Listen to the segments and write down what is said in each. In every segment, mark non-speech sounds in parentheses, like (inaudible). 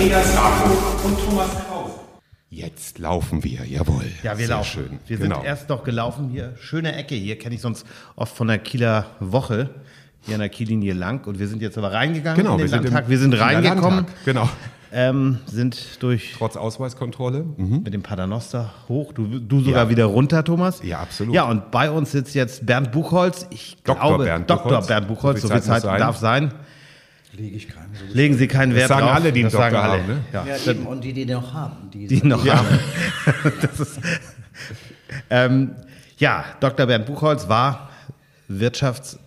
Andreas Rako und Thomas Krause. Jetzt laufen wir, jawohl. Ja, wir Sehr laufen. Schön. Wir genau. sind erst noch gelaufen hier. Schöne Ecke hier, kenne ich sonst oft von der Kieler Woche. Hier an der Kiellinie lang. Und wir sind jetzt aber reingegangen genau, in den wir sind, Landtag. im wir sind reingekommen, Landtag, Genau. ähm, sind durch Trotz Ausweiskontrolle. Mhm. mit dem Paternoster hoch. Du, du sogar Ja. wieder runter, Thomas. Ja, absolut. Ja, und bei uns sitzt jetzt Bernd Buchholz. Ich Dr. glaube, Bernd Dr. Buchholz. Bernd Buchholz, So so viel viel Zeit Zeit muss darf sein. Lege ich keinen. So Legen Sie keinen Wert sagen drauf. alle, die einen das sagen Doktor alle. haben, ne? Ja. ja, eben. Und die, die noch haben. Die, die noch haben. (laughs) das ist, ähm, ja, Dr. Bernd Buchholz war Wirtschafts-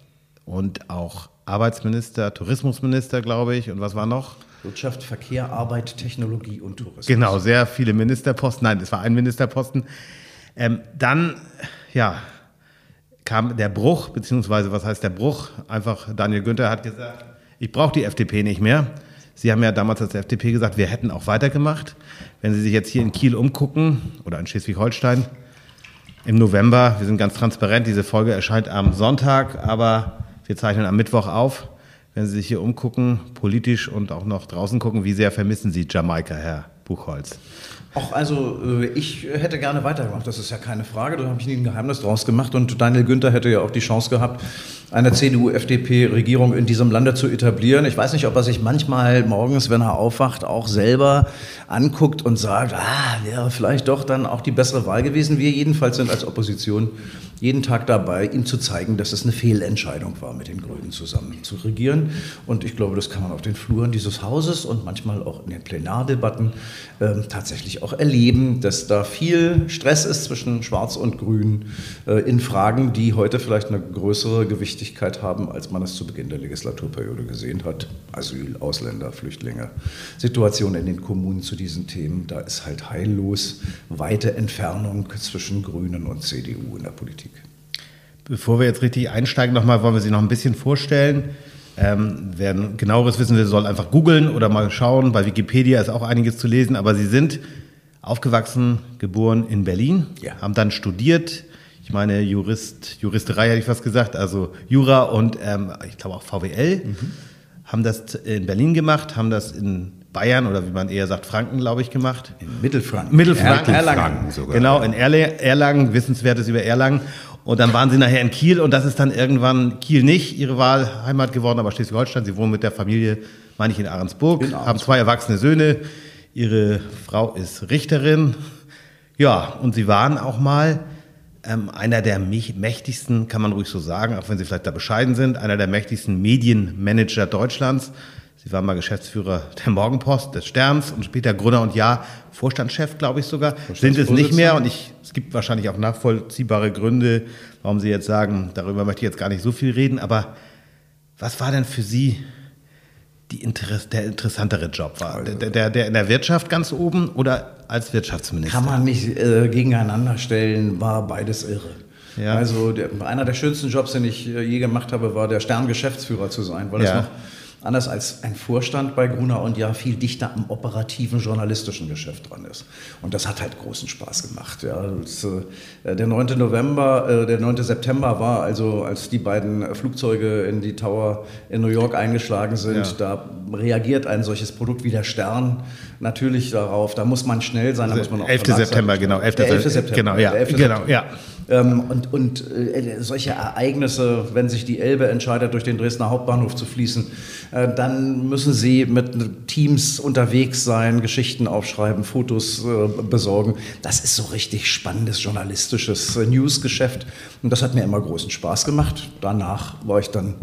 und auch Arbeitsminister, Tourismusminister, glaube ich. Und was war noch? Wirtschaft, Verkehr, Arbeit, Technologie und Tourismus. Genau, sehr viele Ministerposten. Nein, es war ein Ministerposten. Ähm, dann, ja, kam der Bruch, beziehungsweise was heißt der Bruch? Einfach Daniel Günther hat gesagt, ich brauche die FDP nicht mehr. Sie haben ja damals als FDP gesagt, wir hätten auch weitergemacht. Wenn Sie sich jetzt hier in Kiel umgucken oder in Schleswig-Holstein im November, wir sind ganz transparent, diese Folge erscheint am Sonntag, aber wir zeichnen am Mittwoch auf. Wenn Sie sich hier umgucken, politisch und auch noch draußen gucken, wie sehr vermissen Sie Jamaika, Herr Buchholz? Auch also, äh, ich hätte gerne weitergemacht, das ist ja keine Frage, da habe ich nie ein Geheimnis draus gemacht und Daniel Günther hätte ja auch die Chance gehabt, eine CDU-FDP-Regierung in diesem Lande zu etablieren. Ich weiß nicht, ob er sich manchmal morgens, wenn er aufwacht, auch selber anguckt und sagt, ah, wäre vielleicht doch dann auch die bessere Wahl gewesen. Wir jedenfalls sind als Opposition jeden Tag dabei, ihm zu zeigen, dass es eine Fehlentscheidung war, mit den Grünen zusammen zu regieren. Und ich glaube, das kann man auf den Fluren dieses Hauses und manchmal auch in den Plenardebatten ähm, tatsächlich auch erleben, dass da viel Stress ist zwischen Schwarz und Grün äh, in Fragen, die heute vielleicht eine größere Gewichtigkeit haben, als man es zu Beginn der Legislaturperiode gesehen hat. Asyl, Ausländer, Flüchtlinge, Situation in den Kommunen zu diesen Themen. Da ist halt heillos weite Entfernung zwischen Grünen und CDU in der Politik. Bevor wir jetzt richtig einsteigen, nochmal wollen wir Sie noch ein bisschen vorstellen. Ähm, wer genaueres wissen will, soll einfach googeln oder mal schauen. Bei Wikipedia ist auch einiges zu lesen, aber Sie sind aufgewachsen, geboren in Berlin, Ja. haben dann studiert. Ich meine, Jurist, Juristerei hätte ich fast gesagt, also Jura und ähm, ich glaube auch VWL. Haben das in Berlin gemacht, haben das in Bayern oder wie man eher sagt, Franken, glaube ich, gemacht. In Mittelfranken. Mittelfranken. Erlangen sogar. Genau, in Erle Erlangen, Wissenswertes über Erlangen. Und dann waren sie nachher in Kiel und das ist dann irgendwann Kiel nicht ihre Wahlheimat geworden, aber Schleswig-Holstein. Sie wohnen mit der Familie, meine ich, in Ahrensburg, In Ahrensburg. haben zwei erwachsene Söhne. Ihre Frau ist Richterin. Ja, und sie waren auch mal ähm, einer der mächtigsten, kann man ruhig so sagen, auch wenn sie vielleicht da bescheiden sind, einer der mächtigsten Medienmanager Deutschlands. Sie waren mal Geschäftsführer der Morgenpost, des Sterns und später Gründer und ja, Vorstandschef, glaube ich sogar. Sind es nicht mehr und ich, es gibt wahrscheinlich auch nachvollziehbare Gründe, warum Sie jetzt sagen, darüber möchte ich jetzt gar nicht so viel reden, aber was war denn für Sie Interess der interessantere Job? War der, der, der in der Wirtschaft ganz oben oder als Wirtschaftsminister? Kann man nicht äh, gegeneinander stellen, war beides irre. Ja. Also der, einer der schönsten Jobs, den ich äh, je gemacht habe, war der Stern-Geschäftsführer zu sein, weil Ja. noch anders als ein Vorstand bei Gruner und Jahr viel dichter am operativen journalistischen Geschäft dran ist. Und das hat halt großen Spaß gemacht. Ja. Das, äh, der 9. November, äh, der 9. September war also, als die beiden Flugzeuge in die Tower in New York eingeschlagen sind, Ja. da reagiert ein solches Produkt wie der Stern natürlich darauf. Da muss man schnell sein, da muss man auch 11. verlagsam- September, genau. 11. Der 11. September. Genau, ja. Der 11. Genau, ja. Ähm, und und äh, solche Ereignisse, wenn sich die Elbe entscheidet, durch den Dresdner Hauptbahnhof zu fließen, äh, dann müssen sie mit Teams unterwegs sein, Geschichten aufschreiben, Fotos äh, besorgen. Das ist so richtig spannendes journalistisches äh, Newsgeschäft. Und das hat mir immer großen Spaß gemacht. Danach war ich dann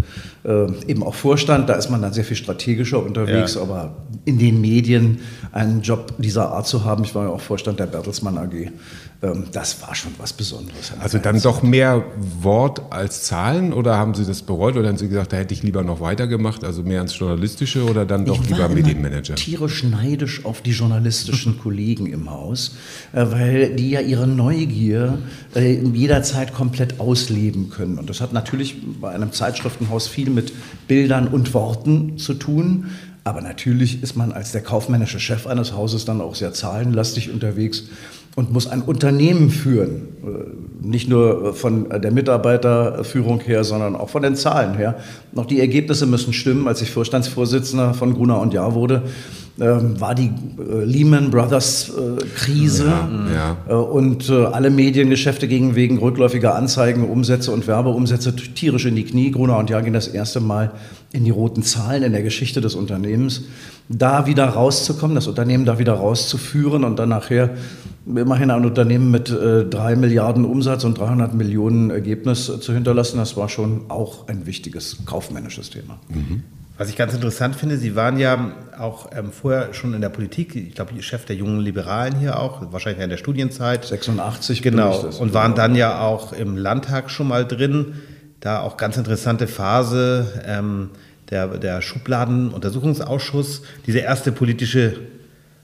äh, eben auch Vorstand. Da ist man dann sehr viel strategischer unterwegs, Ja. aber in den Medien einen Job dieser Art zu haben, ich war ja auch Vorstand der Bertelsmann AG, das war schon was Besonderes. Also dann doch mehr Wort als Zahlen oder haben Sie das bereut oder haben Sie gesagt, da hätte ich lieber noch weitergemacht, also mehr ans Journalistische oder dann doch ich lieber Medienmanager? tierisch neidisch auf die journalistischen (laughs) Kollegen im Haus, äh, weil die ja ihre Neugier äh, jederzeit komplett ausleben können. Und das hat natürlich bei einem Zeitschriftenhaus viel mit Bildern und Worten zu tun. Aber natürlich ist man als der kaufmännische Chef eines Hauses dann auch sehr zahlenlastig unterwegs und muss ein Unternehmen führen. Äh, Nicht nur von der Mitarbeiterführung her, sondern auch von den Zahlen her. Auch die Ergebnisse müssen stimmen. Als ich Vorstandsvorsitzender von Gruner und Jahr wurde, ähm, war die äh, Lehman Brothers äh, Krise Ja, Äh, und äh, alle Mediengeschäfte gingen wegen rückläufiger Anzeigen, Umsätze und Werbeumsätze tierisch in die Knie. Gruner und Jahr ging das erste Mal in die roten Zahlen in der Geschichte des Unternehmens. Da wieder rauszukommen, das Unternehmen da wieder rauszuführen und dann nachher immerhin ein Unternehmen mit äh, drei Milliarden Umsatz und 300 Millionen Ergebnis äh, zu hinterlassen, das war schon auch ein wichtiges kaufmännisches Thema. Was ich ganz interessant finde, Sie waren ja auch ähm, vorher schon in der Politik, ich glaube, Chef der jungen Liberalen hier auch, wahrscheinlich in der Studienzeit. 86 bin Genau. ich das. Und waren dann ja auch im Landtag schon mal drin. Da auch ganz interessante Phase, ähm, der, der Schubladenuntersuchungsausschuss, diese erste politische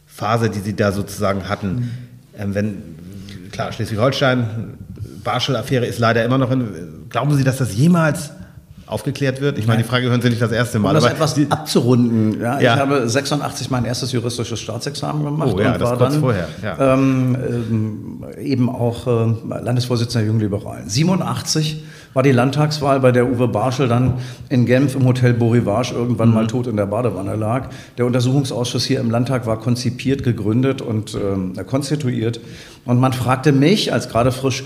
Phase, die Sie da sozusagen hatten. Ähm, wenn, klar, Schleswig-Holstein, Barschel-Affäre ist leider immer noch in. Glauben Sie, dass das jemals aufgeklärt wird? Ich meine, die Frage hören Sie nicht das erste Mal. Um das aber etwas die- abzurunden, ja, Ja. ich habe 86 mein erstes juristisches Staatsexamen gemacht Oh ja, und das war dann vorher, ja. ähm, ähm, eben auch äh, Landesvorsitzender der Jungliberalen. 87 war die Landtagswahl, bei der Uwe Barschel dann in Genf im Hotel Borivage irgendwann Mhm. mal tot in der Badewanne lag. Der Untersuchungsausschuss hier im Landtag war konzipiert, gegründet und ähm, konstituiert. Und man fragte mich als gerade frisch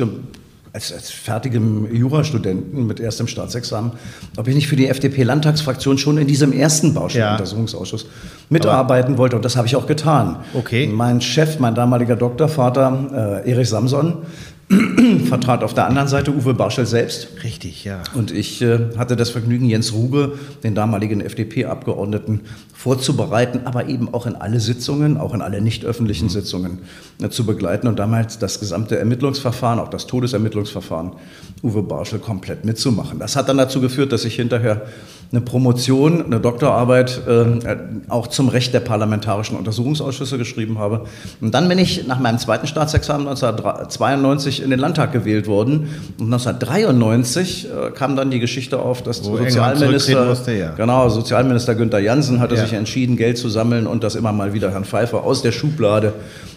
als, als fertigem Jurastudenten mit erstem Staatsexamen, ob ich nicht für die FDP-Landtagsfraktion schon in diesem ersten Baustellenuntersuchungsausschuss mitarbeiten wollte. Und das habe ich auch getan. Okay. Mein Chef, mein damaliger Doktorvater, äh, Erich Samson, (clears throat) vertrat auf der anderen Seite Uwe Barschel selbst. Richtig, ja. Und ich äh, hatte das Vergnügen, Jens Rube, den damaligen FDP-Abgeordneten, vorzubereiten, aber eben auch in alle Sitzungen, auch in alle nicht öffentlichen Sitzungen äh, zu begleiten und damals das gesamte Ermittlungsverfahren, auch das Todesermittlungsverfahren, Uwe Barschel komplett mitzumachen. Das hat dann dazu geführt, dass ich hinterher eine Promotion, eine Doktorarbeit äh, auch zum Recht der parlamentarischen Untersuchungsausschüsse geschrieben habe. Und dann bin ich nach meinem zweiten Staatsexamen 1992 in den Landtag gewählt worden. Und 1993 äh, kam dann die Geschichte auf, dass Wo Sozialminister, musste, ja. genau, Sozialminister Günther Jansen hatte Ja. sich entschieden, Geld zu sammeln und das immer mal wieder Herrn Pfeiffer aus der Schublade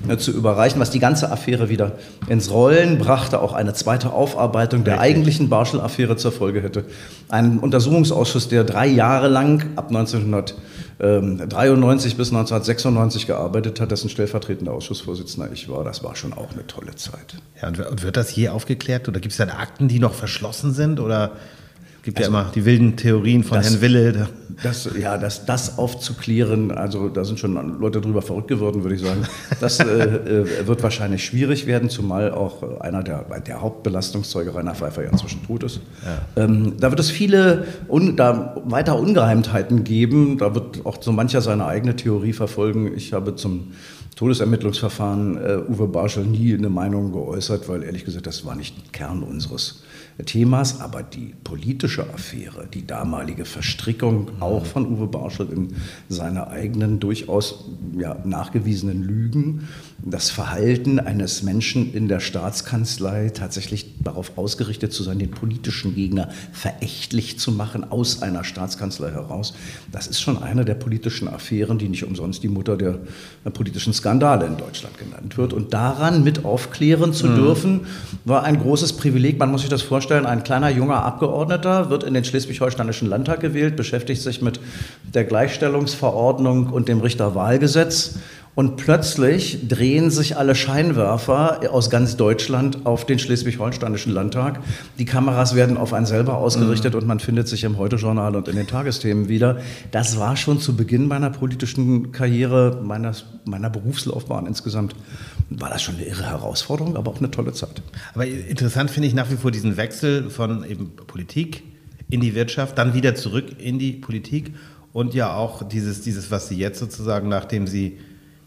äh, zu überreichen, was die ganze Affäre wieder ins Rollen brachte, auch eine zweite Aufarbeitung der eigentlichen Barschel-Affäre zur Folge hätte. Ein Untersuchungsausschuss, der drei Jahre lang ab 1993 bis 1996 gearbeitet hat, dessen stellvertretender Ausschussvorsitzender ich war, das war schon auch eine tolle Zeit. ja und, und wird das je aufgeklärt? Oder gibt es da Akten, die noch verschlossen sind? Oder gibt ja immer die wilden Theorien von das- Herrn Wille? Da- Das, ja, das, das aufzuklären, also da sind schon Leute drüber verrückt geworden, würde ich sagen. Das äh, äh, wird wahrscheinlich schwierig werden, zumal auch einer der, der Hauptbelastungszeuge Rainer Pfeiffer ja inzwischen tot ist. Ähm, da wird es viele un, da weiter Ungereimtheiten geben. Da wird auch so mancher seine eigene Theorie verfolgen. Ich habe zum Todesermittlungsverfahren äh, Uwe Barschel nie eine Meinung geäußert, weil ehrlich gesagt, das war nicht Kern unseres Themas, aber die politische Affäre, die damalige Verstrickung auch von Uwe Barschel in seine eigenen durchaus ja, nachgewiesenen Lügen, das Verhalten eines Menschen in der Staatskanzlei tatsächlich darauf ausgerichtet zu sein, den politischen Gegner verächtlich zu machen aus einer Staatskanzlei heraus, das ist schon eine der politischen Affären, die nicht umsonst die Mutter der politischen Skandale in Deutschland genannt wird. Und daran mit aufklären zu dürfen, war ein großes Privileg. Man muss sich das vorstellen, ein kleiner junger Abgeordneter wird in den Schleswig-Holsteinischen Landtag gewählt, beschäftigt sich mit der Gleichstellungsverordnung und dem Richterwahlgesetz. Und plötzlich drehen sich alle Scheinwerfer aus ganz Deutschland auf den Schleswig-Holsteinischen Landtag. Die Kameras werden auf einen selber ausgerichtet und man findet sich im Heute-Journal und in den Tagesthemen wieder. Das war schon zu Beginn meiner politischen Karriere, meiner, meiner Berufslaufbahn insgesamt, war das schon eine irre Herausforderung, aber auch eine tolle Zeit. Aber interessant finde ich nach wie vor diesen Wechsel von eben Politik in die Wirtschaft, dann wieder zurück in die Politik und ja auch dieses, dieses was Sie jetzt sozusagen, nachdem Sie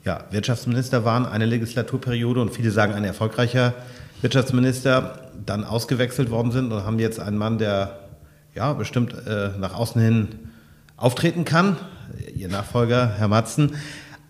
ja, Wirtschaftsminister waren, eine Legislaturperiode und viele sagen ein erfolgreicher Wirtschaftsminister, dann ausgewechselt worden sind und haben jetzt einen Mann, der ja bestimmt äh, nach außen hin auftreten kann, Ihr Nachfolger, Herr Matzen.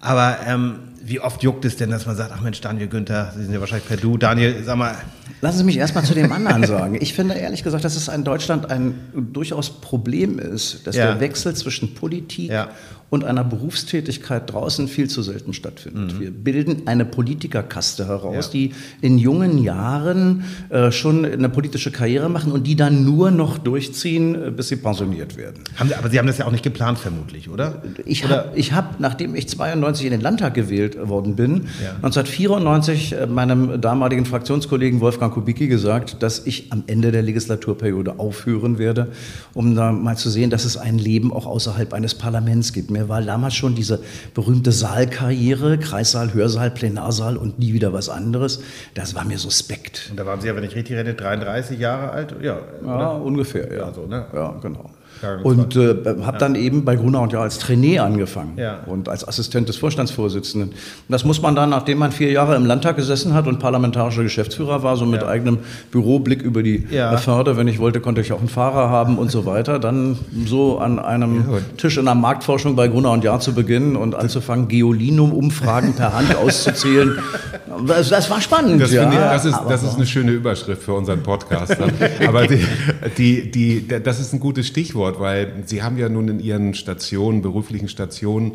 Aber ähm, wie oft juckt es denn, dass man sagt, ach Mensch, Daniel Günther, Sie sind ja wahrscheinlich per Du. Daniel, sag mal, Lassen Sie mich erstmal zu dem anderen sagen. Ich finde ehrlich gesagt, dass es in Deutschland ein durchaus Problem ist, dass Ja. der Wechsel zwischen Politik Ja. Und einer Berufstätigkeit draußen viel zu selten stattfindet. Wir bilden eine Politikerkaste heraus, Ja. die in jungen Jahren äh, schon eine politische Karriere machen und die dann nur noch durchziehen, äh, bis sie pensioniert werden. Haben Sie, aber Sie haben das ja auch nicht geplant, vermutlich, oder? Ich habe, hab, nachdem ich 92 in den Landtag gewählt worden bin, Ja. 1994 äh, meinem damaligen Fraktionskollegen Wolfgang Kubicki gesagt, dass ich am Ende der Legislaturperiode aufhören werde, um da mal zu sehen, dass es ein Leben auch außerhalb eines Parlaments gibt. Mir war damals schon diese berühmte Saalkarriere, Kreissaal, Hörsaal, Plenarsaal und nie wieder was anderes. Das war mir suspekt. Und da waren Sie ja, wenn ich richtig rede, 33 Jahre alt? Ja, Ja, ungefähr, ja. Ja, so, ne? Ja, genau. Und äh, habe dann eben bei Gruner und Jahr als Trainee angefangen und als Assistent des Vorstandsvorsitzenden. Das muss man dann, nachdem man vier Jahre im Landtag gesessen hat und parlamentarischer Geschäftsführer war, so mit eigenem Büroblick über die Ja. äh, Förde, wenn ich wollte, konnte ich auch einen Fahrer haben und so weiter, dann so an einem Tisch in der Marktforschung bei Gruner und Jahr zu beginnen und anzufangen, Geolinum-Umfragen per Hand (laughs) auszuzählen. Das, das war spannend. Das, ja, ich, das, ist, das ist eine schöne Überschrift für unseren Podcast. dann. Aber die, die, die, das ist ein gutes Stichwort, weil Sie haben ja nun in Ihren Stationen, beruflichen Stationen,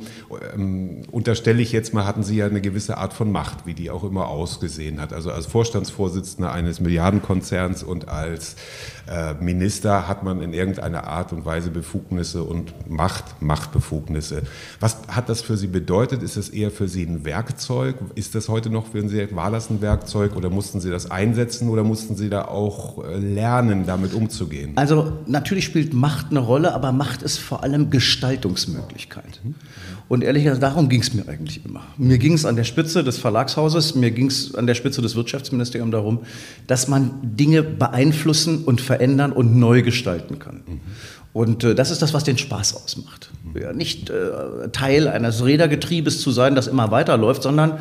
ähm, unterstelle ich jetzt mal, hatten Sie ja eine gewisse Art von Macht, wie die auch immer ausgesehen hat. Also als Vorstandsvorsitzender eines Milliardenkonzerns und als äh, Minister hat man in irgendeiner Art und Weise Befugnisse und Macht, Machtbefugnisse. Was hat das für Sie bedeutet? Ist es eher für Sie ein Werkzeug? Ist das heute noch für Sie, war das ein Werkzeug oder mussten Sie das einsetzen oder mussten Sie da auch äh, lernen, damit umzugehen? Also natürlich spielt Macht eine Rolle, aber Macht ist vor allem Gestaltungsmöglichkeit. Und ehrlich gesagt, darum ging es mir eigentlich immer. Mir ging es an der Spitze des Verlagshauses, mir ging es an der Spitze des Wirtschaftsministeriums darum, dass man Dinge beeinflussen und verändern und neu gestalten kann. Und äh, das ist das, was den Spaß ausmacht. Ja, nicht äh, Teil eines Rädergetriebes zu sein, das immer weiterläuft, sondern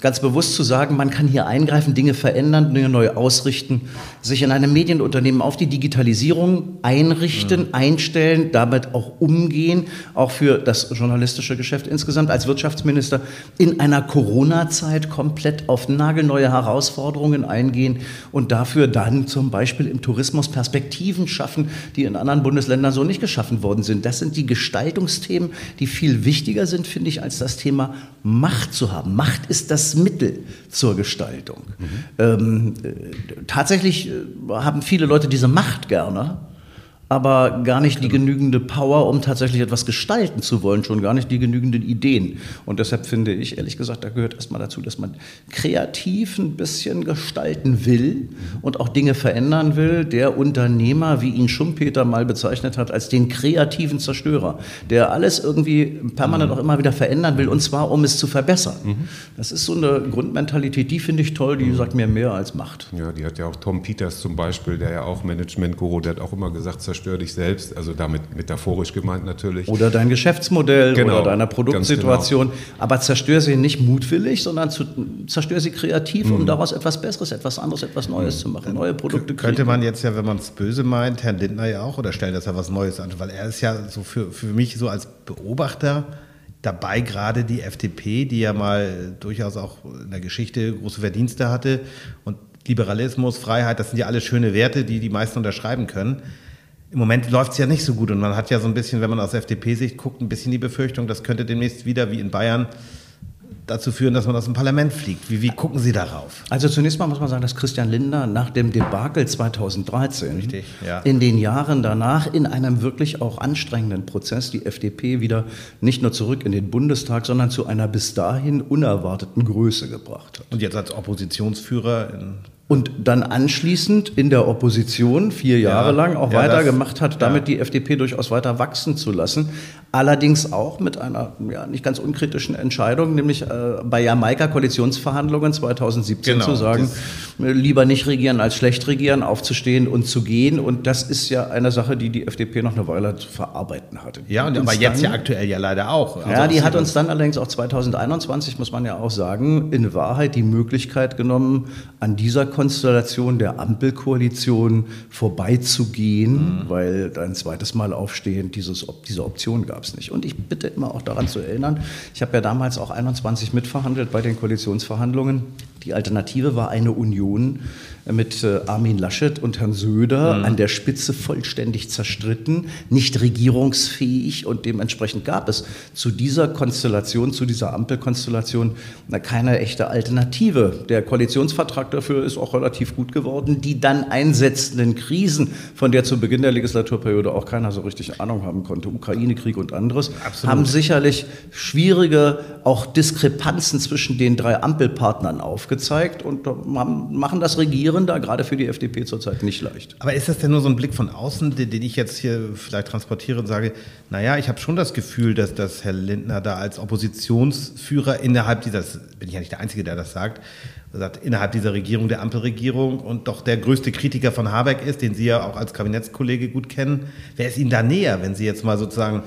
ganz bewusst zu sagen, man kann hier eingreifen, Dinge verändern, Dinge neu ausrichten, sich in einem Medienunternehmen auf die Digitalisierung einrichten, einstellen, damit auch umgehen, auch für das journalistische Geschäft insgesamt als Wirtschaftsminister in einer Corona-Zeit komplett auf nagelneue Herausforderungen eingehen und dafür dann zum Beispiel im Tourismus Perspektiven schaffen, die in anderen Bundesländern so nicht geschaffen worden sind. Das sind die Gestaltungsthemen, die viel wichtiger sind, finde ich, als das Thema Macht zu haben. Macht ist das Mittel zur Gestaltung. Ähm, äh, tatsächlich äh, haben viele Leute diese Macht gerne, aber gar nicht die genügende Power, um tatsächlich etwas gestalten zu wollen, schon gar nicht die genügenden Ideen. Und deshalb finde ich, ehrlich gesagt, da gehört erstmal dazu, dass man kreativ ein bisschen gestalten will und auch Dinge verändern will. Der Unternehmer, wie ihn Schumpeter mal bezeichnet hat, als den kreativen Zerstörer, der alles irgendwie permanent auch immer wieder verändern will, und zwar um es zu verbessern. Das ist so eine Grundmentalität, die finde ich toll, die sagt mir mehr als Macht. Ja, die hat ja auch Tom Peters zum Beispiel, der ja auch Management-Guru, der hat auch immer gesagt, zerstör dich selbst, also damit metaphorisch gemeint natürlich. Oder dein Geschäftsmodell Genau, oder deine Produktsituation. Aber zerstör sie nicht mutwillig, sondern zu, zerstör sie kreativ, um daraus etwas Besseres, etwas anderes, etwas Neues zu machen. Neue Produkte Könnte man jetzt ja, wenn man es böse meint, Herrn Lindner ja auch unterstellen, dass er was Neues an, weil er ist ja so für, für mich so als Beobachter dabei, gerade die FDP, die ja mal durchaus auch in der Geschichte große Verdienste hatte und Liberalismus, Freiheit, das sind ja alles schöne Werte, die die meisten unterschreiben können. Im Moment läuft es ja nicht so gut und man hat ja so ein bisschen, wenn man aus FDP-Sicht guckt, ein bisschen die Befürchtung, das könnte demnächst wieder wie in Bayern dazu führen, dass man aus dem Parlament fliegt. Wie, wie gucken Sie darauf? Also zunächst mal muss man sagen, dass Christian Lindner nach dem Debakel 2013 Richtig, ja. in den Jahren danach in einem wirklich auch anstrengenden Prozess die FDP wieder nicht nur zurück in den Bundestag, sondern zu einer bis dahin unerwarteten Größe gebracht hat. Und jetzt als Oppositionsführer in Und dann anschließend in der Opposition vier Jahre lang auch ja, weitergemacht hat, damit die FDP durchaus weiter wachsen zu lassen. Allerdings auch mit einer ja, nicht ganz unkritischen Entscheidung, nämlich äh, bei Jamaika-Koalitionsverhandlungen 2017 Genau, zu sagen, lieber nicht regieren als schlecht regieren, aufzustehen und zu gehen. Und das ist ja eine Sache, die die FDP noch eine Weile zu verarbeiten hatte. Ja, und aber jetzt dann- ja aktuell ja leider auch. Also ja, die hat uns dann allerdings auch 2021, muss man ja auch sagen, in Wahrheit die Möglichkeit genommen, an dieser Konstellation der Ampelkoalition vorbeizugehen, weil ein zweites Mal aufstehen, dieses, diese Option gab es nicht. Und ich bitte immer auch daran zu erinnern, ich habe ja damals auch 21 mitverhandelt bei den Koalitionsverhandlungen. Die Alternative war eine Union mit äh, Armin Laschet und Herrn Söder mhm. an der Spitze vollständig zerstritten, nicht regierungsfähig und dementsprechend gab es zu dieser Konstellation, zu dieser Ampelkonstellation keine echte Alternative. Der Koalitionsvertrag dafür ist auch relativ gut geworden. Die dann einsetzenden Krisen, von der zu Beginn der Legislaturperiode auch keiner so richtig Ahnung haben konnte, Ukraine-Krieg und anderes, Absolut. haben sicherlich schwierige auch Diskrepanzen zwischen den drei Ampelpartnern aufgezeigt und machen das Regieren da gerade für die FDP zurzeit nicht leicht. Aber ist das denn nur so ein Blick von außen, den, den ich jetzt hier vielleicht transportiere und sage, naja, ich habe schon das Gefühl, dass, dass Herr Lindner da als Oppositionsführer innerhalb dieser, bin ich ja nicht der Einzige, der das sagt, sagt, innerhalb dieser Regierung, der Ampelregierung und doch der größte Kritiker von Habeck ist, den Sie ja auch als Kabinettskollege gut kennen. Wer ist Ihnen da näher, wenn Sie jetzt mal sozusagen.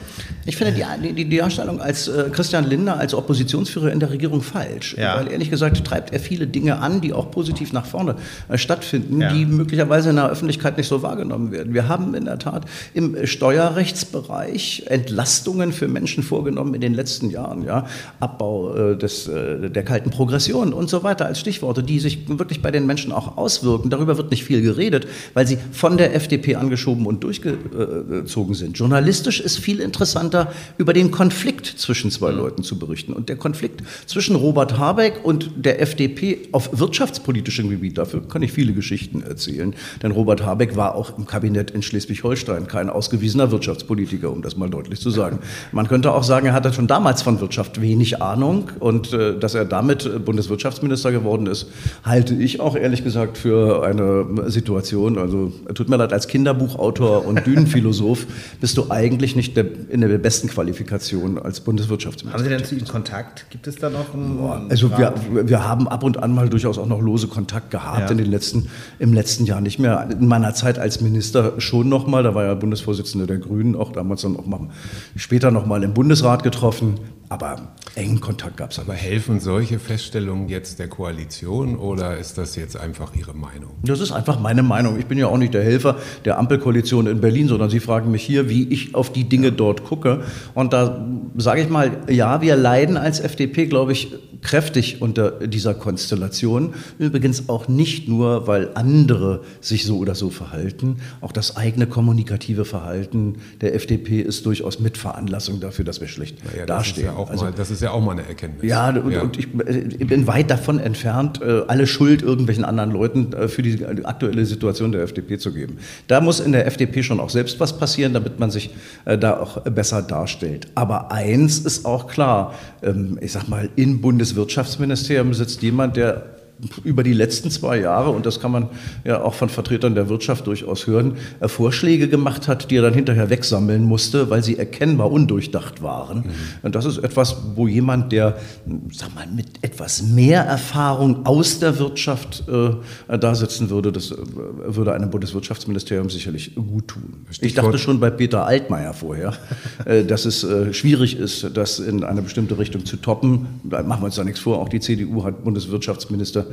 Ich finde die, die, die Darstellung als äh, Christian Lindner als Oppositionsführer in der Regierung falsch. Ja. Weil ehrlich gesagt treibt er viele Dinge an, die auch positiv nach vorne äh, stattfinden, ja. die möglicherweise in der Öffentlichkeit nicht so wahrgenommen werden. Wir haben in der Tat im Steuerrechtsbereich Entlastungen für Menschen vorgenommen in den letzten Jahren. Ja? Abbau äh, des, äh, der kalten Progression und so weiter als Stichwort. Stichworte, die sich wirklich bei den Menschen auch auswirken. Darüber wird nicht viel geredet, weil sie von der FDP angeschoben und durchgezogen sind. Journalistisch ist viel interessanter, über den Konflikt zwischen zwei Leuten zu berichten. Und der Konflikt zwischen Robert Habeck und der FDP auf wirtschaftspolitischem Gebiet, dafür kann ich viele Geschichten erzählen. Denn Robert Habeck war auch im Kabinett in Schleswig-Holstein kein ausgewiesener Wirtschaftspolitiker, um das mal deutlich zu sagen. (laughs) Man könnte auch sagen, er hatte schon damals von Wirtschaft wenig Ahnung und äh, dass er damit Bundeswirtschaftsminister geworden ist, halte ich auch ehrlich gesagt für eine Situation, also tut mir leid, als Kinderbuchautor und Dünenphilosoph (laughs) bist du eigentlich nicht der, in der besten Qualifikation als Bundeswirtschaftsminister. Haben Sie denn zu ihm Kontakt? Gibt es da noch einen? Also wir, wir haben ab und an mal durchaus auch noch lose Kontakt gehabt ja. in den letzten, im letzten Jahr nicht mehr. In meiner Zeit als Minister schon noch mal, da war ja Bundesvorsitzender der Grünen, auch damals dann auch mal später noch mal im Bundesrat getroffen. Aber engen Kontakt gab es. Aber helfen solche Feststellungen jetzt der Koalition oder ist das jetzt einfach Ihre Meinung? Das ist einfach meine Meinung. Ich bin ja auch nicht der Helfer der Ampelkoalition in Berlin, sondern Sie fragen mich hier, wie ich auf die Dinge dort gucke. Und da sage ich mal, ja, wir leiden als FDP, glaube ich, kräftig unter dieser Konstellation. Übrigens auch nicht nur, weil andere sich so oder so verhalten. Auch das eigene kommunikative Verhalten der FDP ist durchaus Mitveranlassung dafür, dass wir schlecht ja, dastehen. Ja also, mal, das ist ja auch mal eine Erkenntnis. Ja, und, ja. und ich, ich, bin weit davon entfernt, äh, alle Schuld irgendwelchen anderen Leuten äh, für die aktuelle Situation der FDP zu geben. Da muss in der FDP schon auch selbst was passieren, damit man sich äh, da auch besser darstellt. Aber eins ist auch klar, ähm, ich sag mal, in Bundeswirtschaftsministerium sitzt jemand, der über die letzten zwei Jahre, und das kann man ja auch von Vertretern der Wirtschaft durchaus hören, äh, Vorschläge gemacht hat, die er dann hinterher wegsammeln musste, weil sie erkennbar undurchdacht waren. Mhm. Und das ist etwas, wo jemand, der, sag mal, mit etwas mehr Erfahrung aus der Wirtschaft äh, da sitzen würde, das äh, würde einem Bundeswirtschaftsministerium sicherlich gut tun. Ich dachte schon bei Peter Altmaier vorher, (laughs) äh, dass es äh, schwierig ist, das in eine bestimmte Richtung zu toppen. Da machen wir uns da nichts vor. Auch die CDU hat Bundeswirtschaftsminister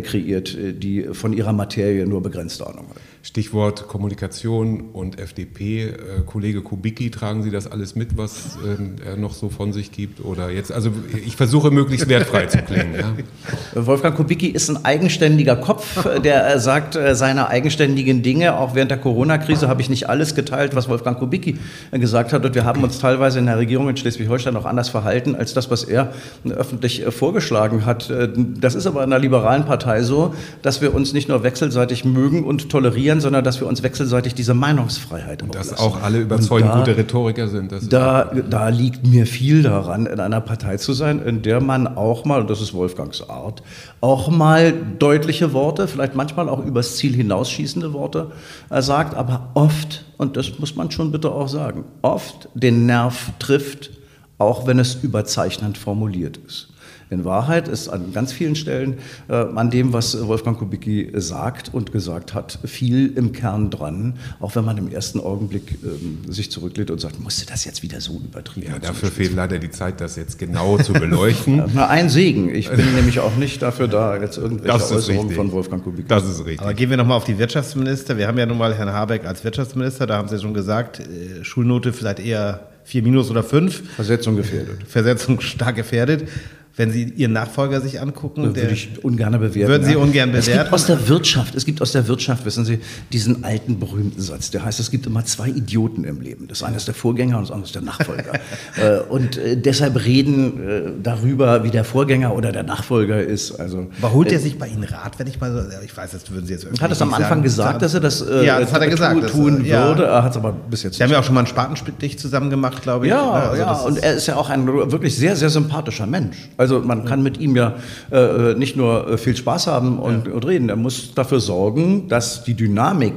kreiert, äh, die von ihrer Materie nur begrenzte Ahnung hat. Stichwort Kommunikation und FDP. Äh, Kollege Kubicki, tragen Sie das alles mit, was ähm, er noch so von sich gibt? Oder jetzt, also ich versuche möglichst wertfrei zu klingen. Ja. Wolfgang Kubicki ist ein eigenständiger Kopf, der sagt seine eigenständigen Dinge. Auch während der Corona-Krise habe ich nicht alles geteilt, was Wolfgang Kubicki gesagt hat. Und wir haben uns teilweise in der Regierung in Schleswig-Holstein auch anders verhalten als das, was er öffentlich vorgeschlagen hat. Das ist aber in der liberalen Partei so, dass wir uns nicht nur wechselseitig mögen und tolerieren, sondern dass wir uns wechselseitig diese Meinungsfreiheit Und dass auch alle überzeugend da, gute Rhetoriker sind. da, da liegt mir viel daran, in einer Partei zu sein, in der man auch mal, und das ist Wolfgangs Art, auch mal deutliche Worte, vielleicht manchmal auch übers Ziel hinausschießende Worte äh, sagt, aber oft, und das muss man schon bitte auch sagen, oft den Nerv trifft, auch wenn es überzeichnend formuliert ist. In Wahrheit ist an ganz vielen Stellen äh, an dem, was Wolfgang Kubicki sagt und gesagt hat, viel im Kern dran, auch wenn man im ersten Augenblick ähm, sich zurücklehnt und sagt, musste das jetzt wieder so übertrieben Ja, dafür fehlt leider die Zeit, das jetzt genau zu beleuchten. (laughs) Na, ein Segen. Ich bin (laughs) nämlich auch nicht dafür da, jetzt irgendwelche Äußerungen richtig. von Wolfgang Kubicki. Das ist richtig. Aber gehen wir nochmal auf die Wirtschaftsminister. Wir haben ja nun mal Herrn Habeck als Wirtschaftsminister, da haben Sie schon gesagt, äh, Schulnote vielleicht eher 4 minus oder 5. Versetzung gefährdet. Versetzung stark gefährdet. Wenn Sie Ihren Nachfolger sich angucken? Würde der- ich ungern bewerten. Würden Sie ja. ungern Es bewerten? gibt aus der Wirtschaft, es gibt aus der Wirtschaft, wissen Sie, diesen alten berühmten Satz, der heißt, es gibt immer zwei Idioten im Leben. Das eine ist der Vorgänger und das andere ist der Nachfolger. (laughs) Äh, und äh, deshalb reden äh, darüber, wie der Vorgänger oder der Nachfolger ist. Also, Aber holt er sich bei Ihnen Rat, wenn ich mal so, ich weiß, das würden Sie jetzt irgendwie hat es am Anfang sagen. gesagt, dass er das, äh, Ja, das hat er gesagt, tun ja. würde. Er hat es aber bis jetzt Sie haben ja auch schon mal einen Spatenstich zusammen gemacht, glaube ich. Ja? Also ja, und er ist ja auch ein wirklich sehr, sehr sympathischer Mensch. Also man kann mit ihm ja äh, nicht nur äh, viel Spaß haben und, und reden, er muss dafür sorgen, dass die Dynamik,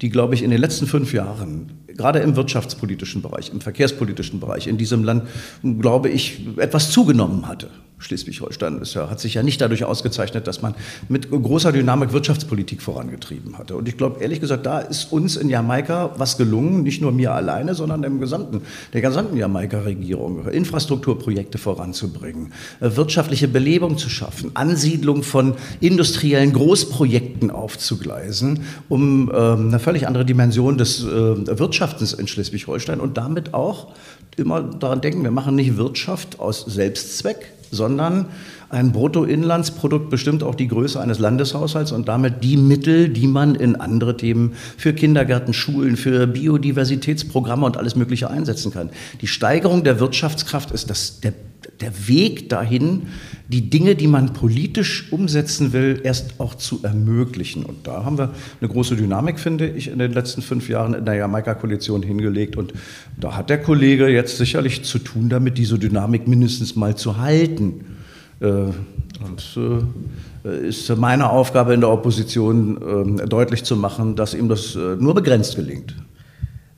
die, glaube ich, in den letzten fünf Jahren, gerade im wirtschaftspolitischen Bereich, im verkehrspolitischen Bereich in diesem Land, glaube ich, etwas zugenommen hatte. Schleswig-Holstein ja, hat sich ja nicht dadurch ausgezeichnet, dass man mit großer Dynamik Wirtschaftspolitik vorangetrieben hatte. Und ich glaube, ehrlich gesagt, da ist uns in Jamaika was gelungen, nicht nur mir alleine, sondern dem gesamten, der gesamten Jamaika-Regierung, Infrastrukturprojekte voranzubringen, äh, wirtschaftliche Belebung zu schaffen, Ansiedlung von industriellen Großprojekten aufzugleisen, um ähm, eine völlig andere Dimension des äh, Wirtschaftens in Schleswig-Holstein und damit auch immer daran denken, wir machen nicht Wirtschaft aus Selbstzweck, sondern ein Bruttoinlandsprodukt bestimmt auch die Größe eines Landeshaushalts und damit die Mittel, die man in andere Themen für Kindergärten, Schulen, für Biodiversitätsprogramme und alles Mögliche einsetzen kann. Die Steigerung der Wirtschaftskraft ist das, der, der Weg dahin, die Dinge, die man politisch umsetzen will, erst auch zu ermöglichen. Und da haben wir eine große Dynamik, finde ich, in den letzten fünf Jahren in der Jamaika-Koalition hingelegt. Und da hat der Kollege jetzt sicherlich zu tun, damit diese Dynamik mindestens mal zu halten. Äh, Und äh, ist meine Aufgabe in der Opposition äh, deutlich zu machen, dass ihm das äh, nur begrenzt gelingt.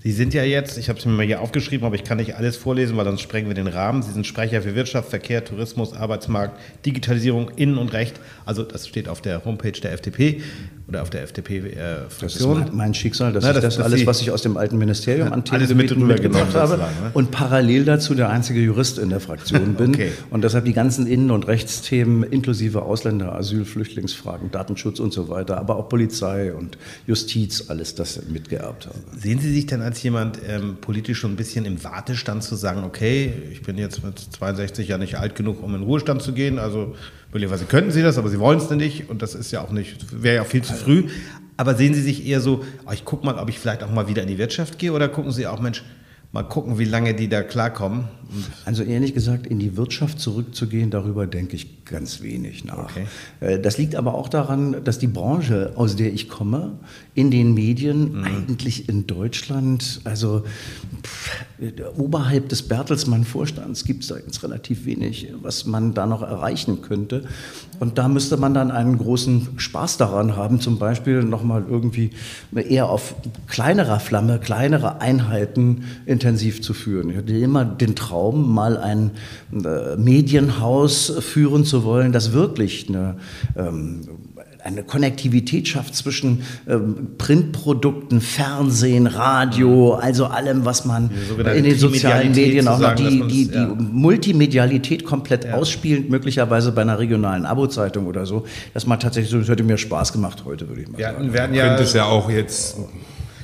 Sie sind ja jetzt, ich habe es mir mal hier aufgeschrieben, aber ich kann nicht alles vorlesen, weil sonst sprengen wir den Rahmen. Sie sind Sprecher für Wirtschaft, Verkehr, Tourismus, Arbeitsmarkt, Digitalisierung, Innen- und Recht. Also das steht auf der Homepage der FDP oder auf der Das ist FDP-Fraktion. mein, mein Schicksal, das Na, ist das- das, das alles, was ich aus dem alten Ministerium an Themengebieten mit mitgebracht habe ne? und parallel dazu der einzige Jurist in der Fraktion (laughs) bin Okay. und deshalb die ganzen Innen- und Rechtsthemen inklusive Ausländer, Asyl, Flüchtlingsfragen, Datenschutz und so weiter, aber auch Polizei und Justiz, alles das mitgeerbt habe. Sehen Sie sich denn als jemand ähm, politisch schon ein bisschen im Wartestand zu sagen, okay, ich bin jetzt mit 62 ja nicht alt genug, um in den Ruhestand zu gehen, also möglicherweise könnten Sie das, aber Sie wollen es nicht und das ist ja auch nicht, wäre ja auch viel zu früh. Aber sehen Sie sich eher so, oh, ich gucke mal, ob ich vielleicht auch mal wieder in die Wirtschaft gehe oder gucken Sie auch, Mensch, mal gucken, wie lange die da klarkommen? Also ehrlich gesagt, in die Wirtschaft zurückzugehen, darüber denke ich ganz wenig nach. Okay. Äh, Das liegt aber auch daran, dass die Branche, aus der ich komme, in den Medien eigentlich in Deutschland, also pff, oberhalb des Bertelsmann-Vorstands gibt es da jetzt relativ wenig, was man da noch erreichen könnte. Und da müsste man dann einen großen Spaß daran haben, zum Beispiel nochmal irgendwie eher auf kleinerer Flamme, kleinere Einheiten intensiv zu führen. Ich hatte immer den Traum, mal ein äh, Medienhaus führen zu wollen, das wirklich eine, ähm, eine Konnektivität schafft zwischen ähm, Printprodukten, Fernsehen, Radio, also allem, was man in den sozialen Medien auch noch, dass die, die, die ja. Multimedialität komplett ausspielend, möglicherweise bei einer regionalen Abo-Zeitung oder so. Das mal tatsächlich so, das hätte mir Spaß gemacht heute, würde ich mal wir sagen. hatten ja, Könnte es ja auch jetzt.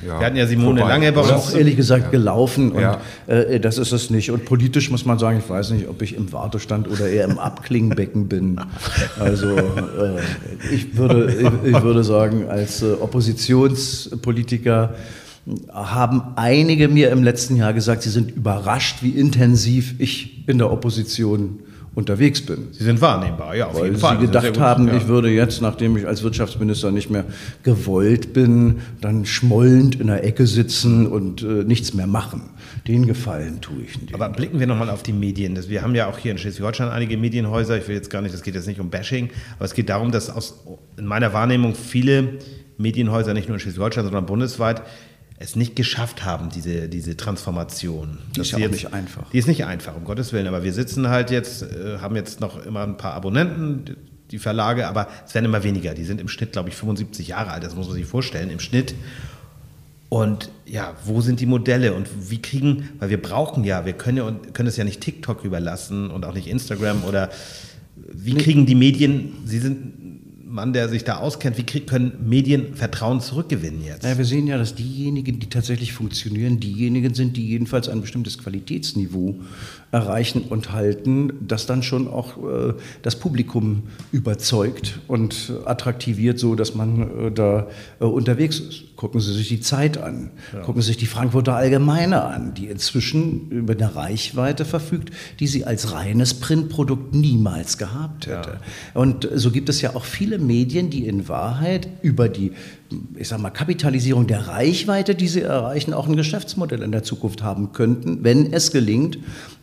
Ja, wir hatten ja Simone vorbei. Lange bei uns. auch ehrlich gesagt gelaufen und Ja. äh, das ist es nicht. Und politisch muss man sagen, ich weiß nicht, ob ich im Wartestand oder eher im Abklingbecken bin. Also äh, ich, würde, ich, ich würde sagen, als äh, Oppositionspolitiker haben einige mir im letzten Jahr gesagt, sie sind überrascht, wie intensiv ich in der Opposition unterwegs bin. Sie sind wahrnehmbar, ja, auf Weil jeden Fall. sie gedacht gut, haben, ja. ich würde jetzt, nachdem ich als Wirtschaftsminister nicht mehr gewollt bin, dann schmollend in der Ecke sitzen und äh, nichts mehr machen. Den Gefallen tue ich nicht. Aber blicken wir nochmal auf die Medien. Wir haben ja auch hier in Schleswig-Holstein einige Medienhäuser. Ich will jetzt gar nicht, das geht jetzt nicht um Bashing, aber es geht darum, dass aus, in meiner Wahrnehmung viele Medienhäuser, nicht nur in Schleswig-Holstein, sondern bundesweit, es nicht geschafft haben, diese, diese Transformation. Die ist ja auch nicht einfach. Die ist nicht einfach, um Gottes Willen. Aber wir sitzen halt jetzt, äh, haben jetzt noch immer ein paar Abonnenten, die Verlage, aber es werden immer weniger. Die sind im Schnitt, glaube ich, 75 Jahre alt. Das muss man sich vorstellen, im Schnitt. Und ja, wo sind die Modelle und wie kriegen, weil wir brauchen ja, wir können, ja, können es ja nicht TikTok überlassen und auch nicht Instagram oder wie kriegen die Medien, sie sind Mann, der sich da auskennt, wie können Medien Vertrauen zurückgewinnen jetzt? Ja, wir sehen ja, dass diejenigen, die tatsächlich funktionieren, diejenigen sind, die jedenfalls ein bestimmtes Qualitätsniveau erreichen und halten, das dann schon auch äh, das Publikum überzeugt und attraktiviert, so dass man äh, da äh, unterwegs ist. Gucken Sie sich die Zeit an, ja. gucken Sie sich die Frankfurter Allgemeine an, die inzwischen über eine Reichweite verfügt, die sie als reines Printprodukt niemals gehabt hätte. Ja. Und so gibt es ja auch viele Medien, die in Wahrheit über die ich sag mal, Kapitalisierung der Reichweite, die sie erreichen, auch ein Geschäftsmodell in der Zukunft haben könnten, wenn es gelingt,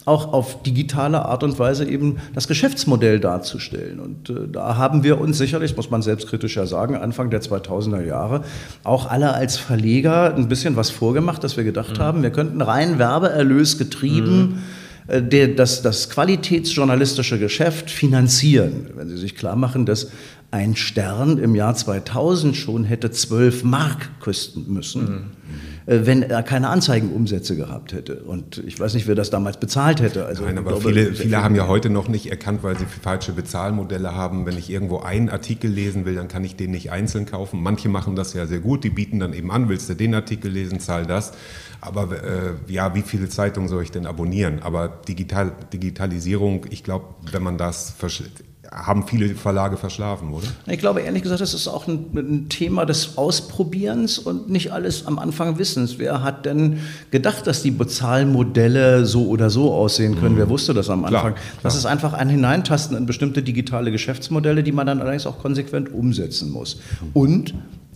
auch auf digitale Art und Weise eben das Geschäftsmodell darzustellen. Und äh, da haben wir uns sicherlich, muss man selbstkritisch ja sagen, Anfang der 2000er Jahre auch alle als Verleger ein bisschen was vorgemacht, dass wir gedacht mhm. haben, wir könnten rein Werbeerlös getrieben mhm. äh, der, das, das qualitätsjournalistische Geschäft finanzieren. Wenn Sie sich klar machen, dass ein Stern im Jahr 2000 schon hätte 12 Mark kosten müssen. Mhm äh, wenn er keine Anzeigenumsätze gehabt hätte. Und ich weiß nicht, wer das damals bezahlt hätte. Also, Nein, aber glaube, viele, viele haben ja heute noch nicht erkannt, weil sie falsche Bezahlmodelle haben. Wenn ich irgendwo einen Artikel lesen will, dann kann ich den nicht einzeln kaufen. Manche machen das ja sehr gut, die bieten dann eben an, willst du den Artikel lesen, zahl das. Aber äh, ja, wie viele Zeitungen soll ich denn abonnieren? Aber Digital, Digitalisierung, ich glaube, wenn man das haben viele Verlage verschlafen, oder? Ich glaube ehrlich gesagt, das ist auch ein, ein, Thema des Ausprobierens und nicht alles am Anfang Wissens. Wer hat denn gedacht, dass die Bezahlmodelle so oder so aussehen können? Mhm. Wer wusste das am Anfang? Klar, klar. Das ist einfach ein Hineintasten in bestimmte digitale Geschäftsmodelle, die man dann allerdings auch konsequent umsetzen muss. Und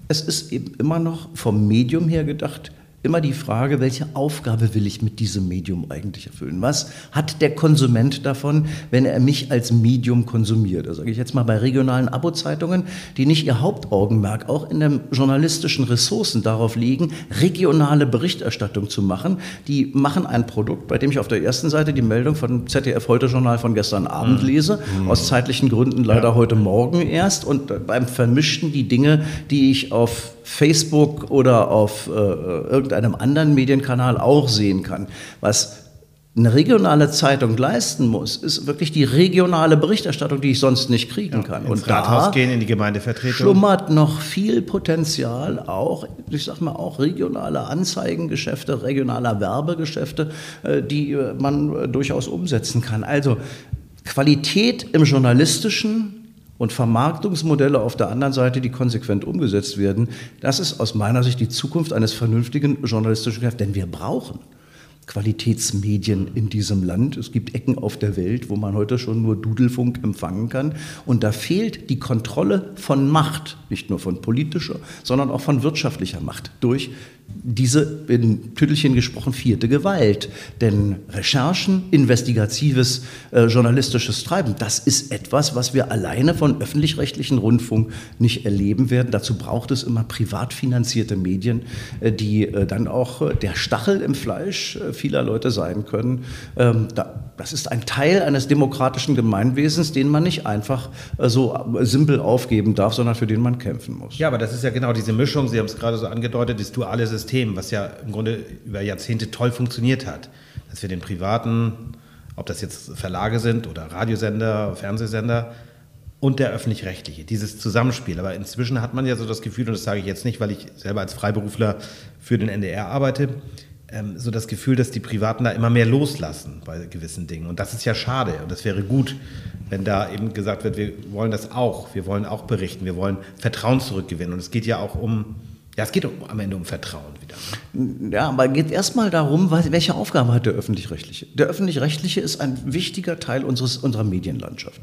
es ist eben immer noch vom Medium her gedacht, immer die Frage, welche Aufgabe will ich mit diesem Medium eigentlich erfüllen? Was hat der Konsument davon, wenn er mich als Medium konsumiert? Das sage ich jetzt mal bei regionalen Abo-Zeitungen, die nicht ihr Hauptaugenmerk auch in den journalistischen Ressourcen darauf legen, regionale Berichterstattung zu machen. Die machen ein Produkt, bei dem ich auf der ersten Seite die Meldung von ZDF Heute Journal von gestern Abend mhm. lese, mhm. aus zeitlichen Gründen leider ja. heute Morgen erst und beim Vermischten die Dinge, die ich auf Facebook oder auf äh, irgendeinem anderen Medienkanal auch sehen kann. Was eine regionale Zeitung leisten muss, ist wirklich die regionale Berichterstattung, die ich sonst nicht kriegen kann. Ja, und da gehen in die Gemeindevertretung. schlummert noch viel Potenzial, auch, ich sag mal, auch regionale Anzeigengeschäfte, regionaler Werbegeschäfte, äh, die äh, man durchaus umsetzen kann. Also Qualität im journalistischen und Vermarktungsmodelle auf der anderen Seite, die konsequent umgesetzt werden, das ist aus meiner Sicht die Zukunft eines vernünftigen journalistischen Geschäfts. Denn wir brauchen Qualitätsmedien in diesem Land. Es gibt Ecken auf der Welt, wo man heute schon nur Dudelfunk empfangen kann. Und da fehlt die Kontrolle von Macht, nicht nur von politischer, sondern auch von wirtschaftlicher Macht durch diese, in Tüttelchen gesprochen, vierte Gewalt. Denn Recherchen, investigatives äh, journalistisches Treiben, das ist etwas, was wir alleine von öffentlich-rechtlichen Rundfunk nicht erleben werden. Dazu braucht es immer privat finanzierte Medien, äh, die äh, dann auch äh, der Stachel im Fleisch äh, vieler Leute sein können. Ähm, da, das ist ein Teil eines demokratischen Gemeinwesens, den man nicht einfach äh, so simpel aufgeben darf, sondern für den man kämpfen muss. Ja, aber das ist ja genau diese Mischung, Sie haben es gerade so angedeutet, das duale System, was ja im Grunde über Jahrzehnte toll funktioniert hat. Dass wir den privaten, ob das jetzt Verlage sind oder Radiosender, Fernsehsender, und der öffentlich-rechtliche, dieses Zusammenspiel. Aber inzwischen hat man ja so das Gefühl, und das sage ich jetzt nicht, weil ich selber als Freiberufler für den NDR arbeite, ähm, so das Gefühl, dass die Privaten da immer mehr loslassen bei gewissen Dingen. Und das ist ja schade. Und das wäre gut, wenn da eben gesagt wird, wir wollen das auch. Wir wollen auch berichten. Wir wollen Vertrauen zurückgewinnen. Und es geht ja auch um ja, es geht am Ende um Vertrauen wieder. Ja, aber geht erstmal darum, welche Aufgabe hat der Öffentlich-Rechtliche? Der Öffentlich-Rechtliche ist ein wichtiger Teil unseres, unserer Medienlandschaft.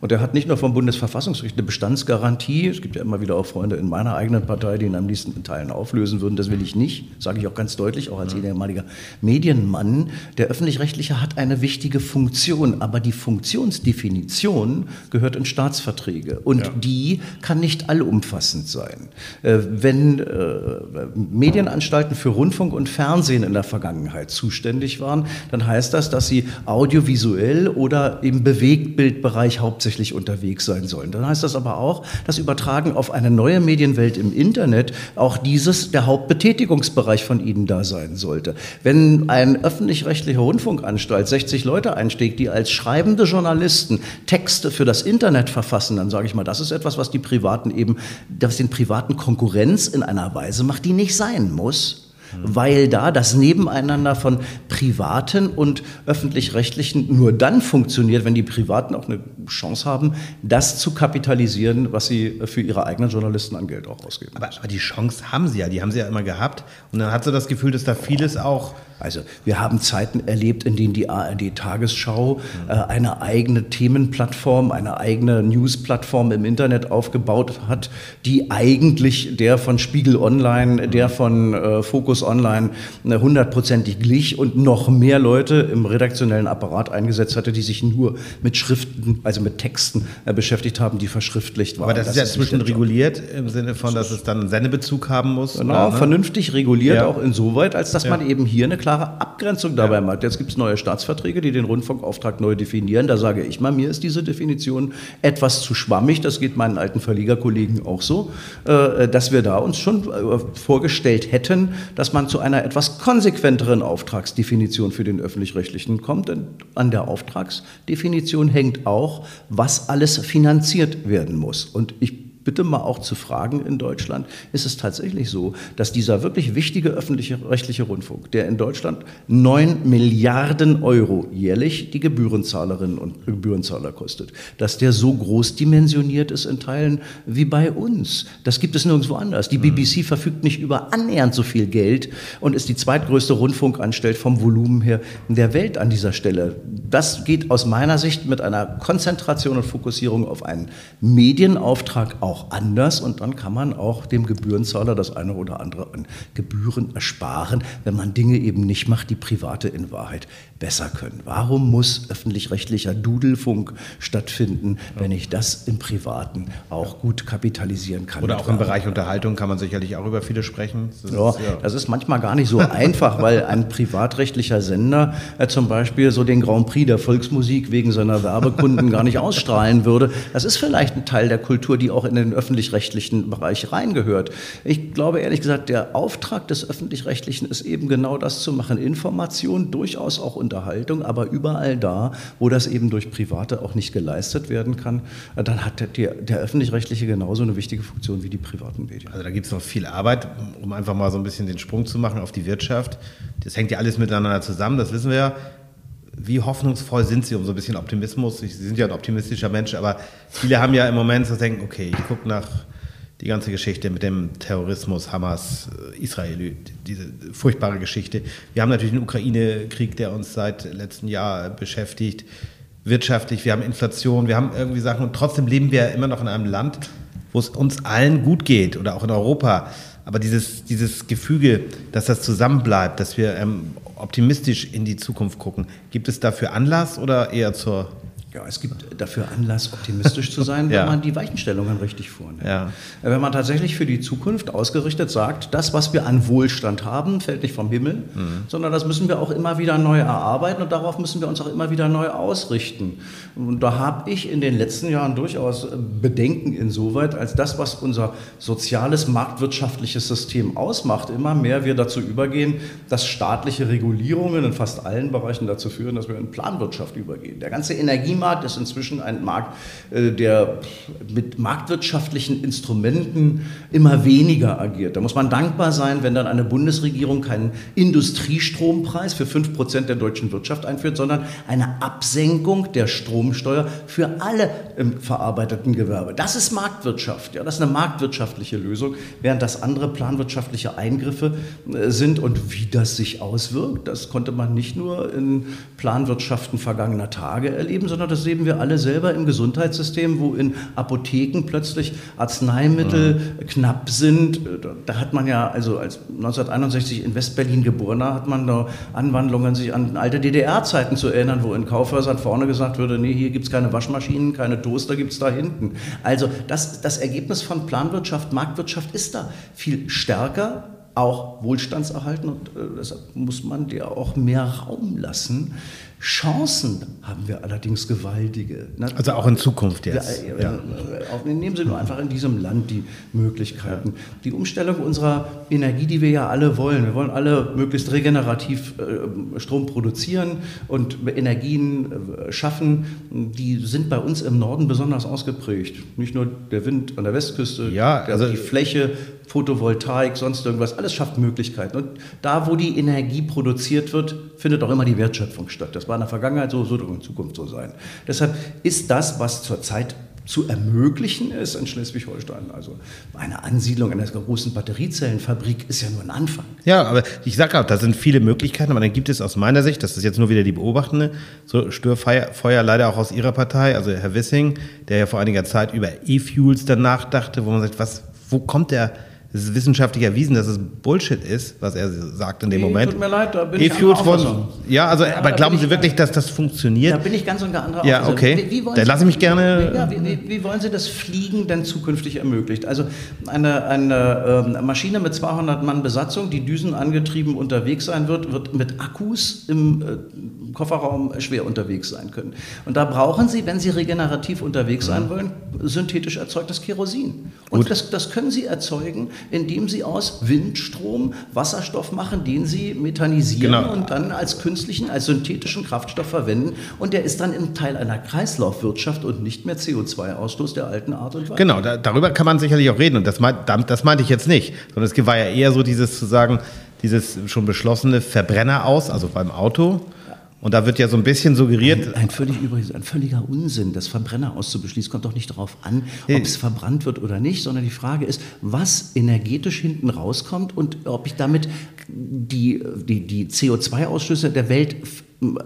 Und er hat nicht nur vom Bundesverfassungsgericht eine Bestandsgarantie. Es gibt ja immer wieder auch Freunde in meiner eigenen Partei, die ihn am liebsten Teilen auflösen würden. Das will ich nicht, sage ich auch ganz deutlich, auch als ehemaliger Medienmann. Der Öffentlich-Rechtliche hat eine wichtige Funktion, aber die Funktionsdefinition gehört in Staatsverträge. Und ja. die kann nicht allumfassend sein. Äh, wenn äh, Medienanstalten für Rundfunk und Fernsehen in der Vergangenheit zuständig waren, dann heißt das, dass sie audiovisuell oder im Bewegtbildbereich hauptsächlich unterwegs sein sollen. Dann heißt das aber auch, dass Übertragen auf eine neue Medienwelt im Internet auch dieses der Hauptbetätigungsbereich von ihnen da sein sollte. Wenn ein öffentlich-rechtlicher Rundfunkanstalt 60 Leute einsteigt, die als schreibende Journalisten Texte für das Internet verfassen, dann sage ich mal, das ist etwas, was die Privaten eben, das den privaten Konkurrenz in einer Weise macht, die nicht sein muss weil da das Nebeneinander von privaten und öffentlich-rechtlichen nur dann funktioniert, wenn die Privaten auch eine Chance haben, das zu kapitalisieren, was sie für ihre eigenen Journalisten an Geld auch ausgeben. Aber, aber die Chance haben sie ja, die haben sie ja immer gehabt. Und dann hat sie das Gefühl, dass da vieles auch also wir haben Zeiten erlebt, in denen die ARD-Tagesschau äh, eine eigene Themenplattform, eine eigene Newsplattform im Internet aufgebaut hat, die eigentlich der von Spiegel Online, der von äh, Focus Online äh, hundertprozentig glich und noch mehr Leute im redaktionellen Apparat eingesetzt hatte, die sich nur mit Schriften, also mit Texten äh, beschäftigt haben, die verschriftlicht waren. Aber das, das ist ja zwischen reguliert im Sinne von, dass es dann einen Sendebezug haben muss. Genau, oder, ne? vernünftig reguliert ja. auch insoweit, als dass ja. man eben hier eine klare klare Abgrenzung dabei ja. macht. Jetzt gibt es neue Staatsverträge, die den Rundfunkauftrag neu definieren. Da sage ich mal, mir ist diese Definition etwas zu schwammig. Das geht meinen alten Verlegerkollegen auch so, äh, dass wir da uns schon äh, vorgestellt hätten, dass man zu einer etwas konsequenteren Auftragsdefinition für den öffentlich-rechtlichen kommt. Denn an der Auftragsdefinition hängt auch, was alles finanziert werden muss. Und ich bitte mal auch zu fragen in Deutschland, ist es tatsächlich so, dass dieser wirklich wichtige öffentliche rechtliche Rundfunk, der in Deutschland 9 Milliarden Euro jährlich die Gebührenzahlerinnen und Gebührenzahler kostet, dass der so groß dimensioniert ist in Teilen wie bei uns. Das gibt es nirgendwo anders. Die BBC verfügt nicht über annähernd so viel Geld und ist die zweitgrößte Rundfunkanstalt vom Volumen her in der Welt an dieser Stelle. Das geht aus meiner Sicht mit einer Konzentration und Fokussierung auf einen Medienauftrag auf auch anders und dann kann man auch dem Gebührenzahler das eine oder andere an Gebühren ersparen, wenn man Dinge eben nicht macht, die Private in Wahrheit besser können. Warum muss öffentlich-rechtlicher Dudelfunk stattfinden, wenn ich das im Privaten auch gut kapitalisieren kann? Oder auch im Bereich Unterhaltung kann man sicherlich auch über viele sprechen. Das, ja, ist, ja. das ist manchmal gar nicht so einfach, weil ein privatrechtlicher Sender äh, zum Beispiel so den Grand Prix der Volksmusik wegen seiner Werbekunden gar nicht ausstrahlen würde. Das ist vielleicht ein Teil der Kultur, die auch in den öffentlich-rechtlichen Bereich reingehört. Ich glaube ehrlich gesagt, der Auftrag des öffentlich-rechtlichen ist eben genau das zu machen, Information durchaus auch unter Unterhaltung, aber überall da, wo das eben durch Private auch nicht geleistet werden kann, äh, dann hat der, der öffentlich-rechtliche genauso eine wichtige Funktion wie die privaten Medien. Also da gibt es noch viel Arbeit, um einfach mal so ein bisschen den Sprung zu machen auf die Wirtschaft. Das hängt ja alles miteinander zusammen, das wissen wir ja. Wie hoffnungsvoll sind Sie um so ein bisschen Optimismus? Sie sind ja ein optimistischer Mensch, aber viele haben ja im Moment so denken, okay, ich gucke nach die ganze Geschichte mit dem Terrorismus, Hamas, äh, Israel, diese furchtbare Geschichte. Wir haben natürlich einen Ukraine-Krieg, der uns seit letztem Jahr beschäftigt. Wirtschaftlich, wir haben Inflation, wir haben irgendwie Sachen und trotzdem leben wir immer noch in einem Land, wo es uns allen gut geht oder auch in Europa. Aber dieses, dieses Gefüge, dass das zusammenbleibt, dass wir ähm, optimistisch in die Zukunft gucken, gibt es dafür Anlass oder eher zur ja, es gibt dafür Anlass, optimistisch zu sein, (laughs) wenn ja. man die Weichenstellungen richtig vornimmt. Ja. Wenn man tatsächlich für die Zukunft ausgerichtet sagt, das, was wir an Wohlstand haben, fällt nicht vom Himmel, mhm. sondern das müssen wir auch immer wieder neu erarbeiten und darauf müssen wir uns auch immer wieder neu ausrichten. Und da habe ich in den letzten Jahren durchaus Bedenken insoweit, als das, was unser soziales, marktwirtschaftliches System ausmacht, immer mehr wir dazu übergehen, dass staatliche Regulierungen in fast allen Bereichen dazu führen, dass wir in Planwirtschaft übergehen. Der ganze Energie Markt ist inzwischen ein Markt, äh, der mit marktwirtschaftlichen Instrumenten immer weniger agiert. Da muss man dankbar sein, wenn dann eine Bundesregierung keinen Industriestrompreis für 5% der deutschen Wirtschaft einführt, sondern eine Absenkung der Stromsteuer für alle im verarbeiteten Gewerbe. Das ist Marktwirtschaft. Ja, das ist eine marktwirtschaftliche Lösung, während das andere planwirtschaftliche Eingriffe äh, sind. Und wie das sich auswirkt, das konnte man nicht nur in Planwirtschaften vergangener Tage erleben, sondern. Das sehen wir alle selber im Gesundheitssystem, wo in Apotheken plötzlich Arzneimittel mhm. knapp sind. Da hat man ja, also als 1961 in Westberlin geborener, hat man da Anwandlungen, sich an alte DDR-Zeiten zu erinnern, wo in Kaufhäusern vorne gesagt würde, nee, hier gibt es keine Waschmaschinen, keine Toaster gibt es da hinten. Also das, das Ergebnis von Planwirtschaft, Marktwirtschaft ist da viel stärker auch Wohlstandserhalten und äh, deshalb muss man dir auch mehr Raum lassen. Chancen haben wir allerdings gewaltige. Ne? Also auch in Zukunft jetzt. Ja, ja. Äh, nehmen Sie nur einfach in diesem Land die Möglichkeiten. Die Umstellung unserer Energie, die wir ja alle wollen. Wir wollen alle möglichst regenerativ äh, Strom produzieren und Energien äh, schaffen. Die sind bei uns im Norden besonders ausgeprägt. Nicht nur der Wind an der Westküste, ja, also die Fläche, Photovoltaik, sonst irgendwas. Alles schafft Möglichkeiten. Und da, wo die Energie produziert wird, findet auch immer die Wertschöpfung statt. Das war in der Vergangenheit so, so wird in Zukunft so sein. Deshalb ist das, was zurzeit zu ermöglichen ist in Schleswig-Holstein. Also eine Ansiedlung einer großen Batteriezellenfabrik ist ja nur ein Anfang. Ja, aber ich sage auch, da sind viele Möglichkeiten, aber dann gibt es aus meiner Sicht, das ist jetzt nur wieder die Beobachtende, so Störfeuer leider auch aus Ihrer Partei, also Herr Wissing, der ja vor einiger Zeit über E-Fuels dann nachdachte, wo man sagt, was, wo kommt der es ist wissenschaftlich erwiesen, dass es Bullshit ist, was er sagt in dem nee, Moment. Tut mir leid, da bin e ich von, Ja, also, ja, aber glauben Sie wirklich, dass das funktioniert? Da bin ich ganz und gar anderer Ja, okay. Wie, wie Dann lasse ich mich gerne... Ja, wie, wie, wollen Sie das Fliegen denn zukünftig ermöglicht? Also eine, eine äh, Maschine mit 200 Mann Besatzung, die düsenangetrieben unterwegs sein wird, wird mit Akkus im äh, Kofferraum schwer unterwegs sein können. Und da brauchen Sie, wenn Sie regenerativ unterwegs sein wollen, synthetisch erzeugtes Kerosin. Und das, das, können Sie erzeugen, indem Sie aus Windstrom Wasserstoff machen, den Sie methanisieren genau. und dann als künstlichen, als synthetischen Kraftstoff verwenden. Und der ist dann im Teil einer Kreislaufwirtschaft und nicht mehr CO2-Ausstoß der alten Art und Weise. Genau, da, darüber kann man sicherlich auch reden. Und das, meint, das meinte ich jetzt nicht, sondern es war ja eher so dieses zu sagen, dieses schon beschlossene Verbrenner aus, also beim Auto. Und da wird ja so ein bisschen suggeriert. Ein, ein, völlig, übrigens, ein völliger Unsinn, das Verbrenner auszubeschließen. Kommt doch nicht darauf an, ob es verbrannt wird oder nicht, sondern die Frage ist, was energetisch hinten rauskommt und ob ich damit die, die, die CO2-Ausstöße der Welt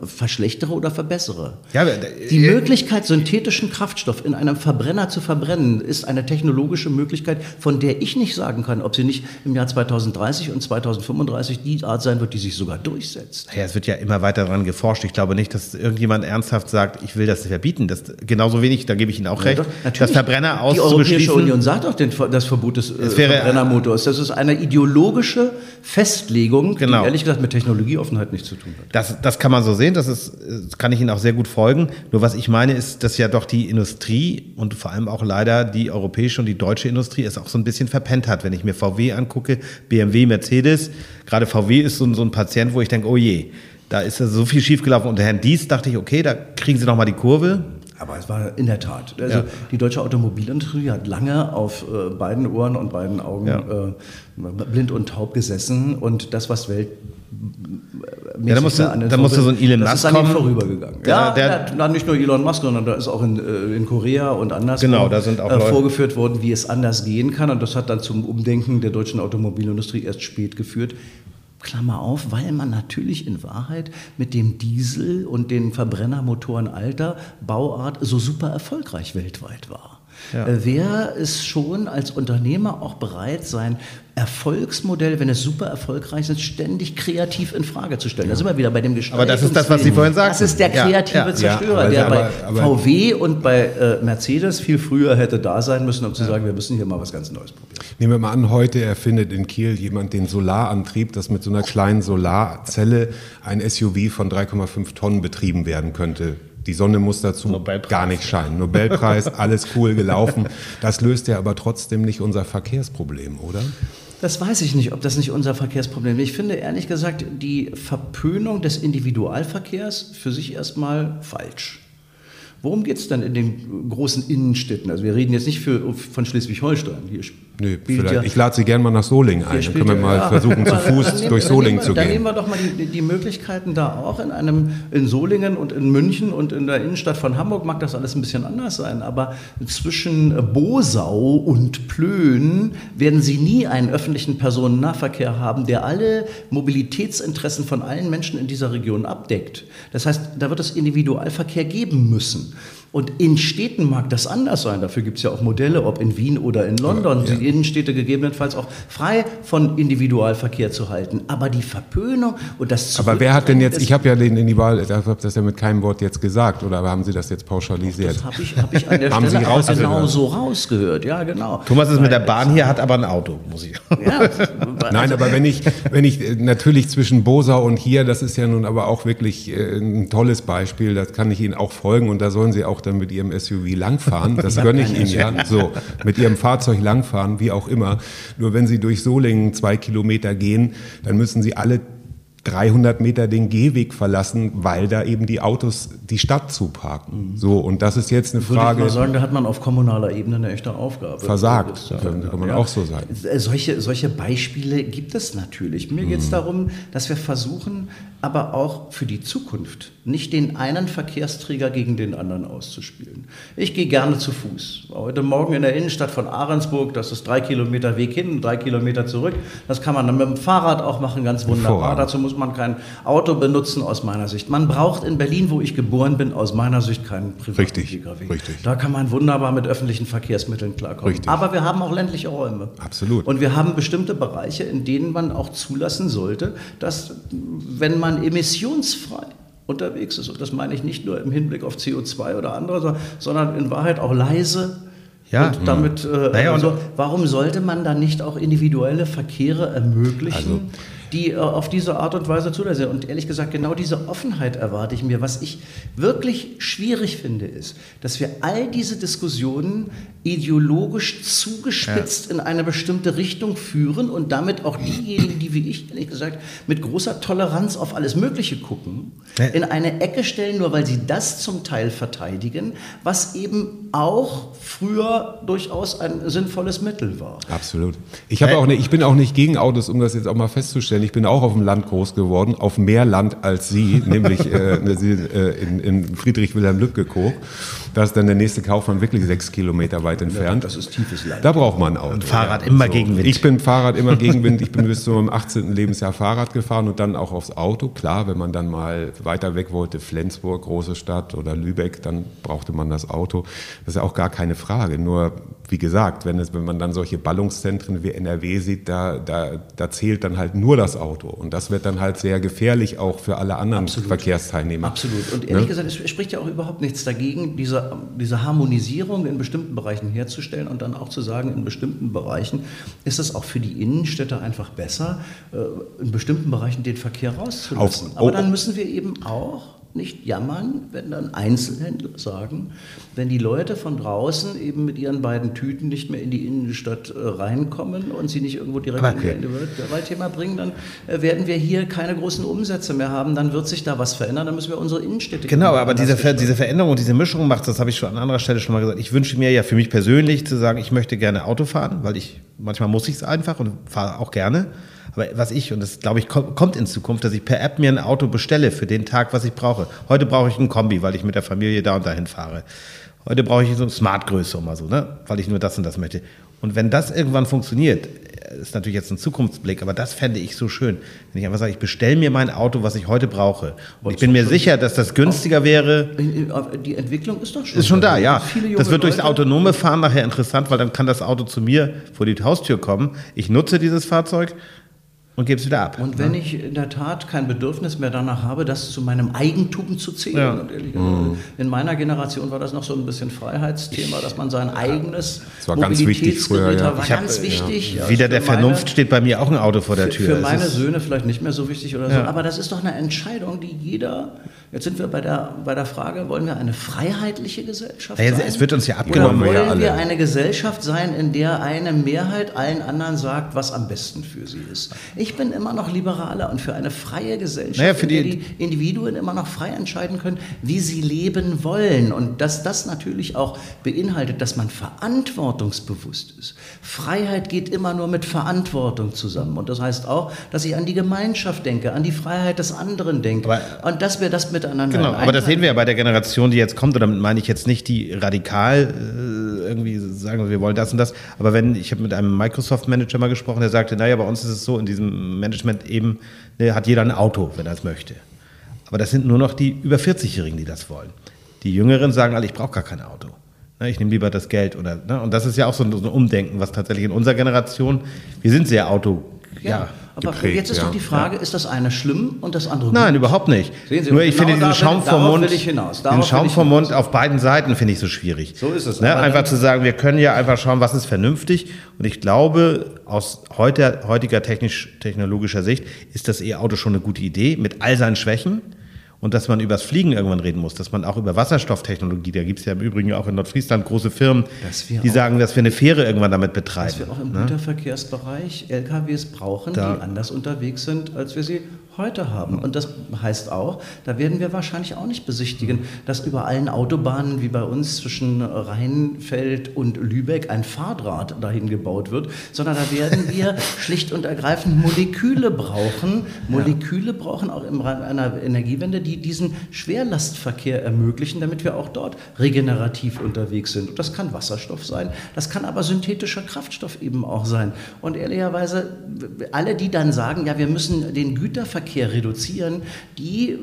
verschlechtere oder verbessere. Ja, die Möglichkeit, synthetischen Kraftstoff in einem Verbrenner zu verbrennen, ist eine technologische Möglichkeit, von der ich nicht sagen kann, ob sie nicht im Jahr 2030 und 2035 die Art sein wird, die sich sogar durchsetzt. Ja, es wird ja immer weiter daran geforscht. Ich glaube nicht, dass irgendjemand ernsthaft sagt, ich will das verbieten. Das, genauso wenig, da gebe ich Ihnen auch recht, ja, das Verbrenner auszubeschließen. Die Europäische Union sagt doch den, das Verbot des äh, Verbrennermotors. Das ist eine ideologische Festlegung, genau. die ehrlich gesagt mit Technologieoffenheit nichts zu tun hat. Das, das kann man so sehen, das, ist, das kann ich Ihnen auch sehr gut folgen. Nur was ich meine, ist, dass ja doch die Industrie und vor allem auch leider die europäische und die deutsche Industrie es auch so ein bisschen verpennt hat. Wenn ich mir VW angucke, BMW, Mercedes, gerade VW ist so, so ein Patient, wo ich denke, oh je, da ist so viel schiefgelaufen. Unter Herrn Dies dachte ich, okay, da kriegen Sie noch mal die Kurve. Aber es war in der Tat. Also ja. die deutsche Automobilindustrie hat lange auf äh, beiden Ohren und beiden Augen ja. äh, blind und taub gesessen und das, was Welt ja, da musste, da musste so ein Elon Musk das ist an vorübergegangen. Ja, der, der, nicht nur Elon Musk, sondern da ist auch in, äh, in Korea und anders genau, da sind auch äh, vorgeführt worden, wie es anders gehen kann. Und das hat dann zum Umdenken der deutschen Automobilindustrie erst spät geführt. Klammer auf, weil man natürlich in Wahrheit mit dem Diesel und den Verbrennermotoren alter Bauart so super erfolgreich weltweit war. Ja. Äh, wer ist schon als Unternehmer auch bereit, sein Erfolgsmodell, wenn es super erfolgreich ist, ständig kreativ in Frage zu stellen. Da sind wir wieder bei dem Gestaltungs Aber das ist das, was Sie vorhin sagten. Das ist der kreative ja, ja. Zerstörer, ja, der aber, bei aber, VW und bei äh, Mercedes viel früher hätte da sein müssen, um zu sagen, wir müssen hier mal was ganz Neues probieren. Nehmen wir mal an, heute erfindet in Kiel jemand den Solarantrieb, dass mit so einer kleinen Solarzelle ein SUV von 3,5 Tonnen betrieben werden könnte. Die Sonne muss dazu gar nicht scheinen. Nobelpreis, alles cool gelaufen. Das löst ja aber trotzdem nicht unser Verkehrsproblem, oder? Das weiß ich nicht, ob das nicht unser Verkehrsproblem ist. Ich finde ehrlich gesagt die Verpönung des Individualverkehrs für sich erstmal falsch. Worum geht es dann in den großen Innenstädten? Also wir reden jetzt nicht für, von Schleswig-Holstein. Nee, ja, ich lade Sie gerne mal nach Solingen ein. Dann können wir mal ja, versuchen, zu (laughs) Fuß durch Solingen zu gehen. Dann nehmen wir doch mal die, die, Möglichkeiten da auch. In, einem, in Solingen und in München und in der Innenstadt von Hamburg mag das alles ein bisschen anders sein. Aber zwischen Bosau und Plön werden Sie nie einen öffentlichen Personennahverkehr haben, der alle Mobilitätsinteressen von allen Menschen in dieser Region abdeckt. Das heißt, da wird es Individualverkehr geben müssen. Und in Städten mag das anders sein. Dafür gibt es ja auch Modelle, ob in Wien oder in London, ja. die Innenstädte gegebenenfalls auch frei von Individualverkehr zu halten. Aber die Verpönung und das Aber wer hat denn jetzt, ich habe ja den Individual, ich habe das ja mit keinem Wort jetzt gesagt, oder haben Sie das jetzt pauschalisiert? Das habe ich, hab ich an der (laughs) haben Stelle Sie raus genau so rausgehört. Ja, genau. Thomas ist mit der Bahn hier, hat aber ein Auto, muss ich. Ja, Nein, aber wenn ich, wenn ich äh, natürlich zwischen Bosa und hier, das ist ja nun aber auch wirklich äh, ein tolles Beispiel, das kann ich Ihnen auch folgen und da sollen Sie auch dann mit Ihrem SUV langfahren. (laughs) Das gönne ich Ihnen ja. So, mit Ihrem Fahrzeug langfahren, wie auch immer. Nur wenn Sie durch Solingen zwei Kilometer gehen, dann müssen Sie alle 300 Meter den Gehweg verlassen, weil da eben die Autos die Stadt zuparken. Mhm. So, und das ist jetzt eine Frage. Ich mal sagen, da hat man auf kommunaler Ebene eine echte Aufgabe. Versagt, ja, kann, kann man ja. auch so sagen. Äh, solche, solche Beispiele gibt es natürlich. Mir mhm. geht es darum, dass wir versuchen, aber auch für die Zukunft nicht den einen Verkehrsträger gegen den anderen auszuspielen. Ich gehe gerne zu Fuß. Heute Morgen in der Innenstadt von Ahrensburg, das ist drei Kilometer Weg hin, drei Kilometer zurück. Das kann man dann mit dem Fahrrad auch machen, ganz wunderbar. Dazu muss man kein Auto benutzen aus meiner Sicht. Man braucht in Berlin, wo ich geboren bin, aus meiner Sicht keinen privaten richtig, PKW. Richtig. Da kann man wunderbar mit öffentlichen Verkehrsmitteln klarkommen. Richtig. Aber wir haben auch ländliche Räume. Absolut. Und wir haben bestimmte Bereiche, in denen man auch zulassen sollte, dass wenn man emissionsfrei unterwegs ist, und das meine ich nicht nur im Hinblick auf CO2 oder andere, sondern in Wahrheit auch leise, ja, und damit, äh, naja, also, warum sollte man dann nicht auch individuelle Verkehre ermöglichen? Also, die äh, auf diese Art und Weise zulassen. Und ehrlich gesagt, genau diese Offenheit erwarte ich mir. Was ich wirklich schwierig finde, ist, dass wir all diese Diskussionen ideologisch zugespitzt ja. in eine bestimmte Richtung führen und damit auch diejenigen, die wie ich, ehrlich gesagt, mit großer Toleranz auf alles Mögliche gucken, ja. in eine Ecke stellen, nur weil sie das zum Teil verteidigen, was eben auch früher durchaus ein sinnvolles Mittel war. Absolut. Ich, habe auch nicht, ich bin auch nicht gegen Autos, um das jetzt auch mal festzustellen. Ich bin auch auf dem Land groß geworden, auf mehr Land als Sie, (laughs) nämlich äh, äh, in, in Friedrich-Wilhelm-Lübcke-Koch. Da ist dann der nächste Kaufmann wirklich sechs Kilometer weit entfernt. Das ist tiefes Land. Da braucht man ein Auto. Und Fahrrad ja. immer so. Gegenwind. Ich bin Fahrrad immer (laughs) Gegenwind. Ich bin bis zu meinem 18. Lebensjahr Fahrrad gefahren und dann auch aufs Auto. Klar, wenn man dann mal weiter weg wollte, Flensburg, große Stadt oder Lübeck, dann brauchte man das Auto. Das ist ja auch gar keine Frage. Nur, wie gesagt, wenn, es, wenn man dann solche Ballungszentren wie NRW sieht, da, da, da zählt dann halt nur das Auto. Und das wird dann halt sehr gefährlich auch für alle anderen Absolut. Verkehrsteilnehmer. Absolut. Und ehrlich ne? gesagt, es spricht ja auch überhaupt nichts dagegen, diese diese, Harmonisierung in bestimmten Bereichen herzustellen und dann auch zu sagen, in bestimmten Bereichen ist es auch für die Innenstädte einfach besser, äh, in bestimmten Bereichen den Verkehr rauszulassen. Auf, Aber dann müssen wir eben auch nicht jammern, wenn dann Einzelhändler sagen, wenn die Leute von draußen eben mit ihren beiden Tüten nicht mehr in die Innenstadt äh, reinkommen und sie nicht irgendwo direkt okay. in das Waldthema bringen, dann äh, werden wir hier keine großen Umsätze mehr haben, dann wird sich da was verändern, dann müssen wir unsere Innenstädte Genau, aber diese, Ver diese Veränderung und diese Mischung macht, das habe ich schon an anderer Stelle schon mal gesagt, ich wünsche mir ja für mich persönlich zu sagen, ich möchte gerne Auto fahren, weil ich, manchmal muss ich es einfach und fahre auch gerne. Aber was ich, und das glaube ich, kommt in Zukunft, dass ich per App mir ein Auto bestelle für den Tag, was ich brauche. Heute brauche ich ein Kombi, weil ich mit der Familie da und dahin fahre. Heute brauche ich so eine Smart-Größe mal so, ne? weil ich nur das und das möchte. Und wenn das irgendwann funktioniert, ist natürlich jetzt ein Zukunftsblick, aber das fände ich so schön, wenn ich einfach sage, ich bestelle mir mein Auto, was ich heute brauche. Und ich bin mir sicher, dass das günstiger wäre. Die Entwicklung ist doch schon. Ist schon da, ja. Das wird durchs autonome Fahren nachher interessant, weil dann kann das Auto zu mir vor die Haustür kommen. Ich nutze dieses Fahrzeug und gebe es wieder ab. Und wenn ja. ich in der Tat kein Bedürfnis mehr danach habe, das zu meinem Eigentum zu zählen, ja. und ehrlich, mhm. in meiner Generation war das noch so ein bisschen Freiheitsthema, dass man sein eigenes das war ganz wichtig früher, ja. war ganz wichtig. Ja, wieder der meine, Vernunft steht bei mir auch ein Auto vor der Tür. Für, für meine Söhne vielleicht nicht mehr so wichtig oder so, aber das ist doch eine Entscheidung, die jeder Jetzt sind wir bei der, bei der Frage, wollen wir eine freiheitliche Gesellschaft sein? Es wird uns ja abgenommen. Oder wollen wir eine Gesellschaft sein, in der eine Mehrheit allen anderen sagt, was am besten für sie ist? Ich bin immer noch liberaler und für eine freie Gesellschaft, naja, in der die Individuen immer noch frei entscheiden können, wie sie leben wollen. Und dass das natürlich auch beinhaltet, dass man verantwortungsbewusst ist. Freiheit geht immer nur mit Verantwortung zusammen. Und das heißt auch, dass ich an die Gemeinschaft denke, an die Freiheit des anderen denke. Aber und dass wir das miteinander. Genau, aber das sehen wir ja bei der Generation, die jetzt kommt, und damit meine ich jetzt nicht die radikal äh, irgendwie sagen, wir wollen das und das, aber wenn, ich habe mit einem Microsoft-Manager mal gesprochen, der sagte, naja, bei uns ist es so, in diesem Management eben, ne, hat jeder ein Auto, wenn er es möchte. Aber das sind nur noch die über 40-Jährigen, die das wollen. Die Jüngeren sagen alle, ich brauche gar kein Auto. Ne, Ich nehme lieber das Geld oder ne? und das ist ja auch so ein, so ein Umdenken, was tatsächlich in unserer Generation, wir sind sehr Auto, ja. Aber geprägt, jetzt ist doch die Frage, ist das eine schlimm und das andere Nein, gut? überhaupt nicht. Sehen Sie, Nur ich genau finde diesen da Schaum vom Mund, den Schaum vom. Mund auf beiden Seiten finde ich so schwierig. So ist es. Ne? Einfach zu sagen, wir können ja einfach schauen, was ist vernünftig. Und ich glaube, aus heute, heutiger technisch-technologischer Sicht ist das E-Auto schon eine gute Idee mit all seinen Schwächen. Und dass man übers Fliegen irgendwann reden muss, dass man auch über Wasserstofftechnologie, da gibt es ja im Übrigen auch in Nordfriesland große Firmen, die auch- sagen, dass wir eine Fähre irgendwann damit betreiben. dass wir auch im ne? Güterverkehrsbereich LKWs brauchen, Da- die anders unterwegs sind, als wir sie heute haben. Und das heißt auch, da werden wir wahrscheinlich auch nicht besichtigen, dass über allen Autobahnen wie bei uns zwischen Rheinfeld und Lübeck ein Fahrdraht dahin gebaut wird, sondern da werden (laughs) wir schlicht und ergreifend Moleküle brauchen. Moleküle brauchen auch im Rahmen einer Energiewende, die diesen Schwerlastverkehr ermöglichen, damit wir auch dort regenerativ unterwegs sind. Und das kann Wasserstoff sein, das kann aber synthetischer Kraftstoff eben auch sein. Und ehrlicherweise, alle, die dann sagen, ja, wir müssen den Güterverkehr reduzieren, die äh,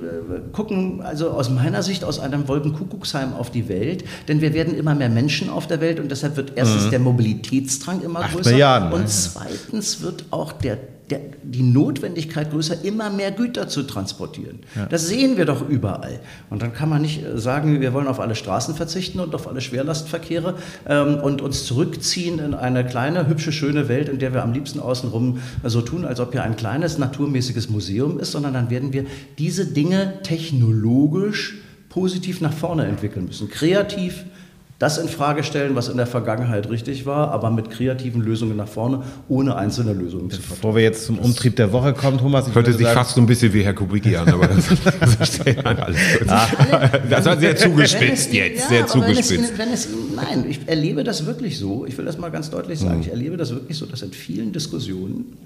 gucken also aus meiner Sicht aus einem Wolkenkuckucksheim auf die Welt, denn wir werden immer mehr Menschen auf der Welt und deshalb wird erstens der Mobilitätsdrang immer Acht größer Milliarden, ne? und zweitens wird auch der der, die Notwendigkeit größer, immer mehr Güter zu transportieren. Das sehen wir doch überall. Und dann kann man nicht äh, sagen, wir wollen auf alle Straßen verzichten und auf alle Schwerlastverkehre ähm, und uns zurückziehen in eine kleine, hübsche, schöne Welt, in der wir am liebsten außenrum so tun, als ob hier ein kleines, naturmäßiges Museum ist, sondern dann werden wir diese Dinge technologisch positiv nach vorne entwickeln müssen. Kreativ, das in Frage stellen, was in der Vergangenheit richtig war, aber mit kreativen Lösungen nach vorne, ohne einzelne Lösungen zu verfolgen. Bevor wir jetzt zum Umtrieb der Woche kommen, Thomas, ich Hörte würde sich sagen, fast so ein bisschen wie Herr Kubicki an, aber das, (laughs) das, nein, alles. Ah. das war sehr zugespitzt es- jetzt, ja, sehr aber wenn es zugespitzt. Wenn es, nein, ich erlebe das wirklich so. Ich will das mal ganz deutlich sagen. Mhm. Ich erlebe das wirklich so, dass in vielen Diskussionen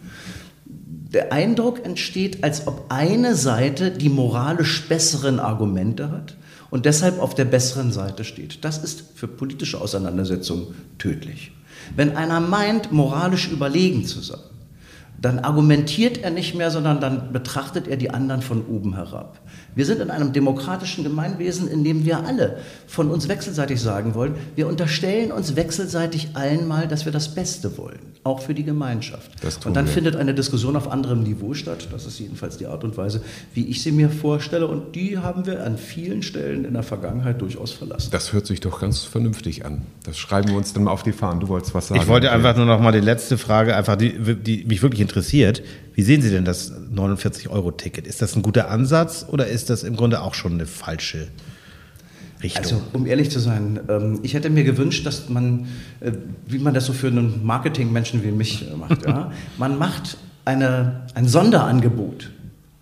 der Eindruck entsteht, als ob eine Seite die moralisch besseren Argumente hat und deshalb auf der besseren Seite steht. Das ist für politische Auseinandersetzungen tödlich. Wenn einer meint, moralisch überlegen zu sein, dann argumentiert er nicht mehr, sondern dann betrachtet er die anderen von oben herab. Wir sind in einem demokratischen Gemeinwesen, in dem wir alle von uns wechselseitig sagen wollen, wir unterstellen uns wechselseitig allen mal, dass wir das Beste wollen, auch für die Gemeinschaft. Und dann wir. findet eine Diskussion auf anderem Niveau statt. Das ist jedenfalls die Art und Weise, wie ich sie mir vorstelle. Und die haben wir an vielen Stellen in der Vergangenheit durchaus verlassen. Das hört sich doch ganz vernünftig an. Das schreiben wir uns dann mal auf die Fahnen. Du wolltest was sagen. Ich wollte einfach nur noch mal die letzte Frage, einfach die, die mich wirklich interessiert. Wie sehen Sie denn das 49-Euro-Ticket? Ist das ein guter Ansatz oder ist das im Grunde auch schon eine falsche Richtung? Also, um ehrlich zu sein, ähm, ich hätte mir gewünscht, dass man, äh, wie man das so für einen Marketingmenschen wie mich äh, macht, ja, (laughs) man macht eine, ein Sonderangebot,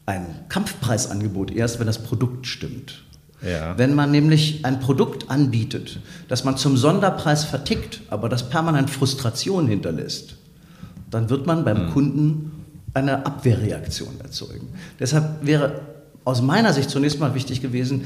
ein Kampfpreisangebot erst, wenn das Produkt stimmt. Ja. Wenn man nämlich ein Produkt anbietet, das man zum Sonderpreis vertickt, aber das permanent Frustration hinterlässt, dann wird man beim Kunden eine Abwehrreaktion erzeugen. Deshalb wäre aus meiner Sicht zunächst mal wichtig gewesen,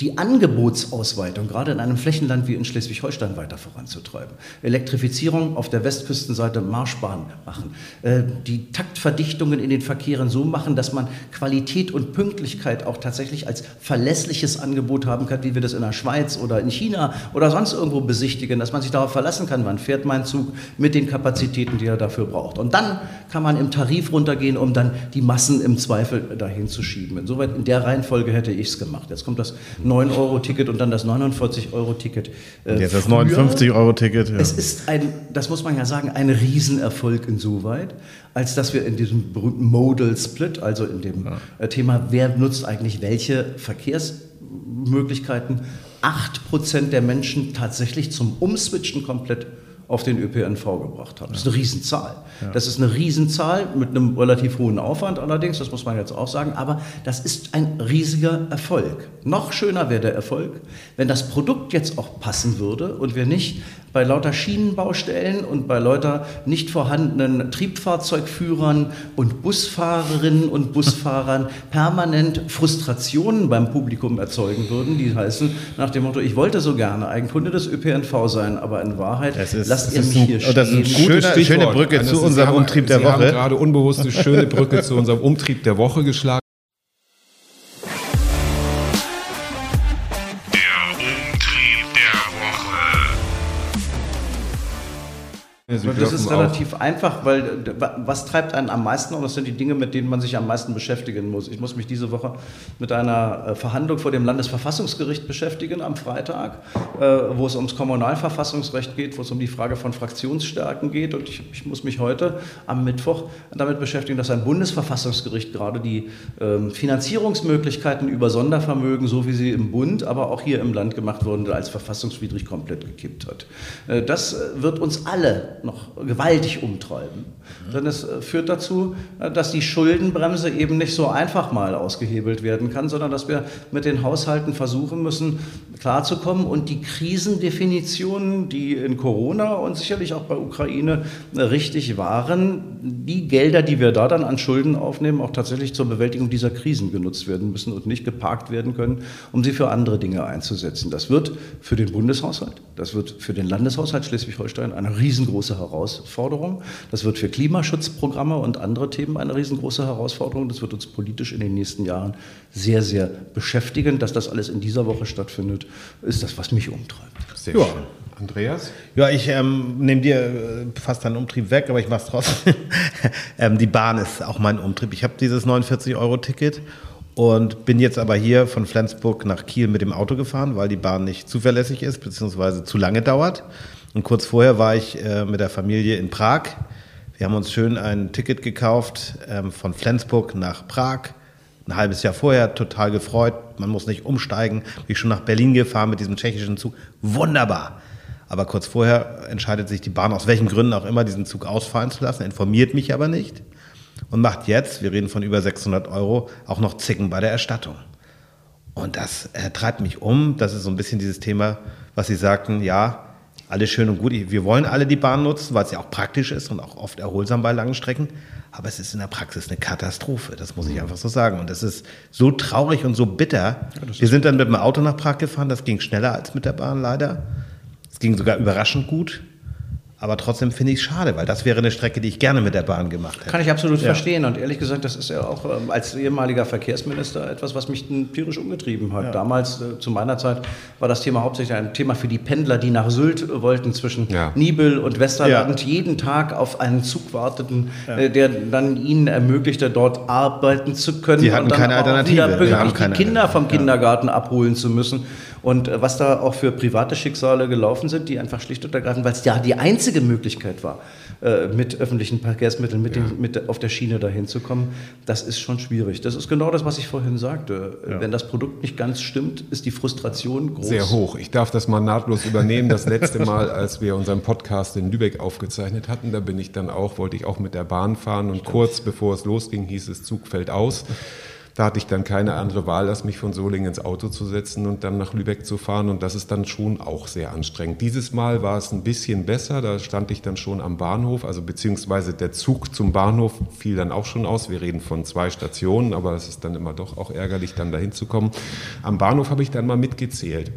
die Angebotsausweitung gerade in einem Flächenland wie in Schleswig-Holstein weiter voranzutreiben. Elektrifizierung auf der Westküstenseite Marschbahn machen. Äh, Die Taktverdichtungen in den Verkehren so machen, dass man Qualität und Pünktlichkeit auch tatsächlich als verlässliches Angebot haben kann, wie wir das in der Schweiz oder in China oder sonst irgendwo besichtigen, dass man sich darauf verlassen kann, wann fährt mein Zug mit den Kapazitäten, die er dafür braucht. Und dann kann man im Tarif runtergehen, um dann die Massen im Zweifel dahin zu schieben. Insoweit in der Reihenfolge hätte ich es gemacht. Jetzt kommt das 9-Euro-Ticket und dann das 49-Euro-Ticket. äh, Jetzt das früher. 59-Euro-Ticket. Ja. Es ist ein, das muss man ja sagen, ein Riesenerfolg insoweit, als dass wir in diesem berühmten Modal Split, also in dem äh, Thema, wer nutzt eigentlich welche Verkehrsmöglichkeiten, 8% der Menschen tatsächlich zum Umswitchen komplett auf den ÖPNV gebracht haben. Das ist eine Riesenzahl. Das ist eine Riesenzahl mit einem relativ hohen Aufwand allerdings, das muss man jetzt auch sagen, aber das ist ein riesiger Erfolg. Noch schöner wäre der Erfolg, wenn das Produkt jetzt auch passen würde und wir nicht bei lauter Schienenbaustellen und bei lauter nicht vorhandenen Triebfahrzeugführern und Busfahrerinnen und Busfahrern (laughs) permanent Frustrationen beim Publikum erzeugen würden, die heißen nach dem Motto, ich wollte so gerne ein Kunde des ÖPNV sein, aber in Wahrheit Das ist- lasst ihr ist mich ein- hier oh, das ist ein stehen. Schöner- Gutes schöne Stichwort. Brücke Das zu ist- unserem Umtrieb der Sie Woche. haben gerade unbewusst eine schöne Brücke zu unserem Umtrieb der Woche geschlagen. Sie das dürfen ist relativ einfach, weil wa- was treibt einen am meisten und das sind die Dinge, mit denen man sich am meisten beschäftigen muss. Ich muss mich diese Woche mit einer äh, Verhandlung vor dem Landesverfassungsgericht beschäftigen am Freitag, äh, wo es ums Kommunalverfassungsrecht geht, wo es um die Frage von Fraktionsstärken geht und ich, ich muss mich heute am Mittwoch damit beschäftigen, dass ein Bundesverfassungsgericht gerade die ähm, Finanzierungsmöglichkeiten über Sondervermögen, so wie sie im Bund, aber auch hier im Land gemacht wurden, als verfassungswidrig komplett gekippt hat. Äh, Das wird uns alle noch gewaltig umtreiben. Denn es äh, führt dazu, äh, dass die Schuldenbremse eben nicht so einfach mal ausgehebelt werden kann, sondern dass wir mit den Haushalten versuchen müssen, klarzukommen und die Krisendefinitionen, die in Corona und sicherlich auch bei Ukraine äh, richtig waren, die Gelder, die wir da dann an Schulden aufnehmen, auch tatsächlich zur Bewältigung dieser Krisen genutzt werden müssen und nicht geparkt werden können, um sie für andere Dinge einzusetzen. Das wird für den Bundeshaushalt, das wird für den Landeshaushalt Schleswig-Holstein eine riesengroße Herausforderung. Das wird für Klimaschutzprogramme und andere Themen eine riesengroße Herausforderung. Das wird uns politisch in den nächsten Jahren sehr, sehr beschäftigen. Dass das alles in dieser Woche stattfindet, ist das, was mich umtreibt. Sehr Ja. schön. Andreas? Ja, ich ähm, nehme dir äh, fast deinen Umtrieb weg, aber ich mache es trotzdem. (laughs) ähm, die Bahn ist auch mein Umtrieb. Ich habe dieses 49-Euro-Ticket und bin jetzt aber hier von Flensburg nach Kiel mit dem Auto gefahren, weil die Bahn nicht zuverlässig ist, beziehungsweise zu lange dauert. Und kurz vorher war ich äh, mit der Familie in Prag. Wir haben uns schön ein Ticket gekauft ähm, von Flensburg nach Prag. Ein halbes Jahr vorher, total gefreut. Man muss nicht umsteigen. Bin ich schon nach Berlin gefahren mit diesem tschechischen Zug. Wunderbar. Aber kurz vorher entscheidet sich die Bahn, aus welchen Gründen auch immer, diesen Zug ausfallen zu lassen, informiert mich aber nicht und macht jetzt, wir reden von über 600 Euro, auch noch Zicken bei der Erstattung. Und das äh, treibt mich um. Das ist so ein bisschen dieses Thema, was Sie sagten, ja, alles schön und gut. Wir wollen alle die Bahn nutzen, weil es ja auch praktisch ist und auch oft erholsam bei langen Strecken. Aber es ist in der Praxis eine Katastrophe, das muss ich einfach so sagen. Und es ist so traurig und so bitter. Wir sind dann mit dem Auto nach Prag gefahren, das ging schneller als mit der Bahn leider. Es ging sogar überraschend gut. Aber trotzdem finde ich es schade, weil das wäre eine Strecke, die ich gerne mit der Bahn gemacht hätte. Kann ich absolut Ja. verstehen. Und ehrlich gesagt, das ist ja auch ähm, als ehemaliger Verkehrsminister etwas, was mich tierisch umgetrieben hat. Damals, äh, zu meiner Zeit, war das Thema hauptsächlich ein Thema für die Pendler, die nach Sylt äh, wollten, zwischen Ja. Nibel und Westerland, Ja. jeden Tag auf einen Zug warteten, äh, der dann ihnen ermöglichte, dort arbeiten zu können. Sie hatten und dann keine Alternative. Wieder pünktlich haben die keine Kinder vom. Kindergarten abholen zu müssen. Und äh, was da auch für private Schicksale gelaufen sind, die einfach schlicht und ergreifend, weil es ja die einzige Möglichkeit war, äh, mit öffentlichen Verkehrsmitteln mit dem, mit, auf der Schiene dahin zu kommen, das ist schon schwierig. Das ist genau das, was ich vorhin sagte. Äh, Wenn das Produkt nicht ganz stimmt, ist die Frustration groß. Sehr hoch. Ich darf das mal nahtlos übernehmen. Das letzte Mal, (laughs) als wir unseren Podcast in Lübeck aufgezeichnet hatten, da bin ich dann auch, wollte ich auch mit der Bahn fahren und kurz bevor es losging, hieß es, Zug fällt aus. Da hatte ich dann keine andere Wahl, als mich von Solingen ins Auto zu setzen und dann nach Lübeck zu fahren. Und das ist dann schon auch sehr anstrengend. Dieses Mal war es ein bisschen besser. Da stand ich dann schon am Bahnhof, also beziehungsweise der Zug zum Bahnhof fiel dann auch schon aus. Wir reden von zwei Stationen, aber es ist dann immer doch auch ärgerlich, dann dahin zu kommen. Am Bahnhof habe ich dann mal mitgezählt.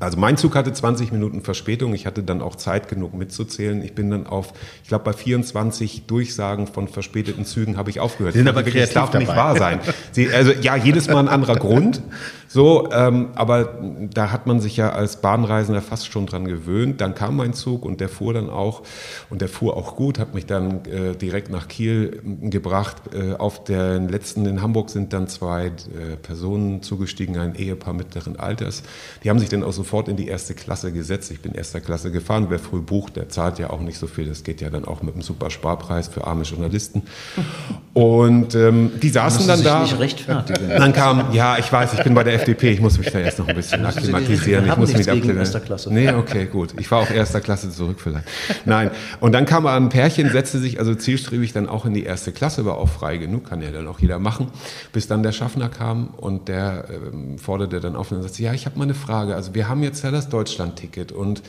Also mein Zug hatte 20 Minuten Verspätung. Ich hatte dann auch Zeit genug mitzuzählen. Ich bin dann auf, ich glaube, bei 24 Durchsagen von verspäteten Zügen habe ich aufgehört. Sie sind Ich aber kreativ Das darf nicht dabei. wahr sein. Sie, also ja, jedes Mal ein anderer Grund. So, ähm, aber da hat man sich ja als Bahnreisender fast schon dran gewöhnt. Dann kam mein Zug und der fuhr dann auch und der fuhr auch gut, hat mich dann äh, direkt nach Kiel äh, gebracht. Äh, auf der letzten in Hamburg sind dann zwei äh, Personen zugestiegen, ein Ehepaar mittleren Alters. Die haben sich dann auch sofort in die erste Klasse gesetzt. Ich bin erster Klasse gefahren. Wer früh bucht, der zahlt ja auch nicht so viel. Das geht ja dann auch mit einem super Sparpreis für arme Journalisten. (laughs) Und ähm, die saßen dann sich da. nicht rechtfertigen. Dann kam, ja, ich weiß, ich bin bei der FDP, ich muss mich da erst noch ein bisschen (laughs) Müssen Sie akklimatisieren. Ich muss mich gegen abklären. erster Klasse. Nee, okay, gut. Ich war auch erster Klasse zurück vielleicht. Nein. Und dann kam ein Pärchen, setzte sich also zielstrebig dann auch in die erste Klasse, war auch frei genug, kann ja dann auch jeder machen. Bis dann der Schaffner kam und der ähm, forderte dann auf und sagte, ja, ich habe mal eine Frage. Also wir haben jetzt ja das Deutschland-Ticket und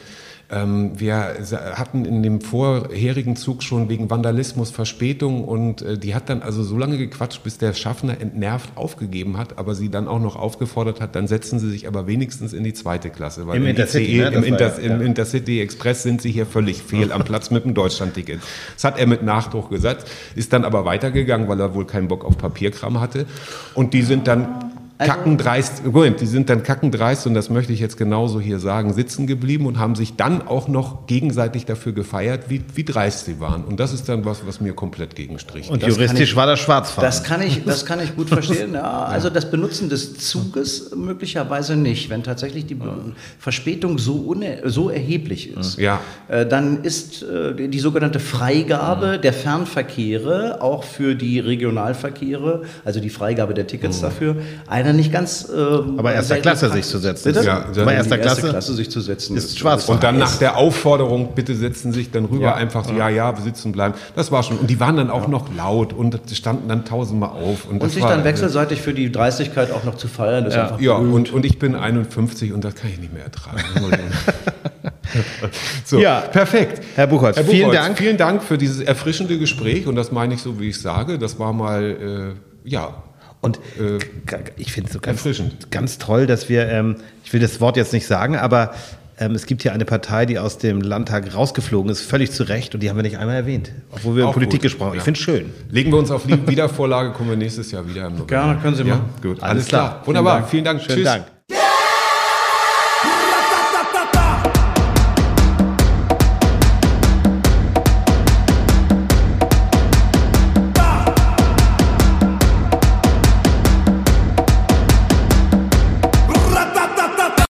ähm, wir hatten in dem vorherigen Zug schon wegen Vandalismus Verspätung und äh, die hat dann also so lange gequatscht, bis der Schaffner entnervt aufgegeben hat, aber sie dann auch noch aufgefordert hat, dann setzen Sie sich aber wenigstens in die zweite Klasse. Weil Im im Intercity, ICE, ne? im, Inter, ja- im. Intercity Express sind Sie hier völlig fehl am Platz mit dem Deutschlandticket. Das hat er mit Nachdruck gesagt, ist dann aber weitergegangen, weil er wohl keinen Bock auf Papierkram hatte. Und die sind dann Also- kackendreist, Moment, die sind dann kackendreist und das möchte ich jetzt genauso hier sagen, sitzen geblieben und haben sich dann auch noch gegenseitig dafür gefeiert, wie, wie dreist sie waren. Und das ist dann was, was mir komplett gegenstricht. Und Das juristisch ich- war das Schwarzfahren. Das kann ich, das kann ich gut verstehen. (laughs) Ja, also das Benutzen des Zuges möglicherweise nicht. Wenn tatsächlich die Verspätung so, une, so erheblich ist, Ja. äh, dann ist äh, die, die sogenannte Freigabe der Fernverkehre auch für die Regionalverkehre, also die Freigabe der Tickets dafür, einer nicht ganz. Äh, Aber erster Klasse Praxis. sich zu setzen. Bitte? Ja, Aber erster die erste Klasse, Klasse sich zu setzen ist Schwarzfahren. Und dann nach der Aufforderung, bitte setzen Sie sich dann rüber, Ja. einfach so, ja, ja, wir sitzen bleiben. Das war schon. Und die waren dann auch noch laut und standen dann tausendmal auf. Und, Und das sich war, dann wechselseitig für die Dreistigkeit auch noch zu feiern, ist einfach Ja, und, und ich bin 51 und das kann ich nicht mehr ertragen. (laughs) (laughs) so, Ja. perfekt. Herr Buchholz, vielen Dank. Vielen Dank für dieses erfrischende Gespräch und das meine ich so, wie ich sage. Das war mal, äh, ja, Und Äh, ich finde es so ganz, ganz toll, dass wir, ähm, ich will das Wort jetzt nicht sagen, aber ähm, es gibt hier eine Partei, die aus dem Landtag rausgeflogen ist, völlig zu Recht, und die haben wir nicht einmal erwähnt, obwohl wir über Politik gut, gesprochen haben. ja. Ich finde es schön. legen wir uns auf die Wiedervorlage, kommen wir nächstes Jahr wieder im November. Gerne, können Sie ja? machen. Gut, Alles alles, klar. klar. Wunderbar, vielen Dank. Schönen Tschüss. Dank.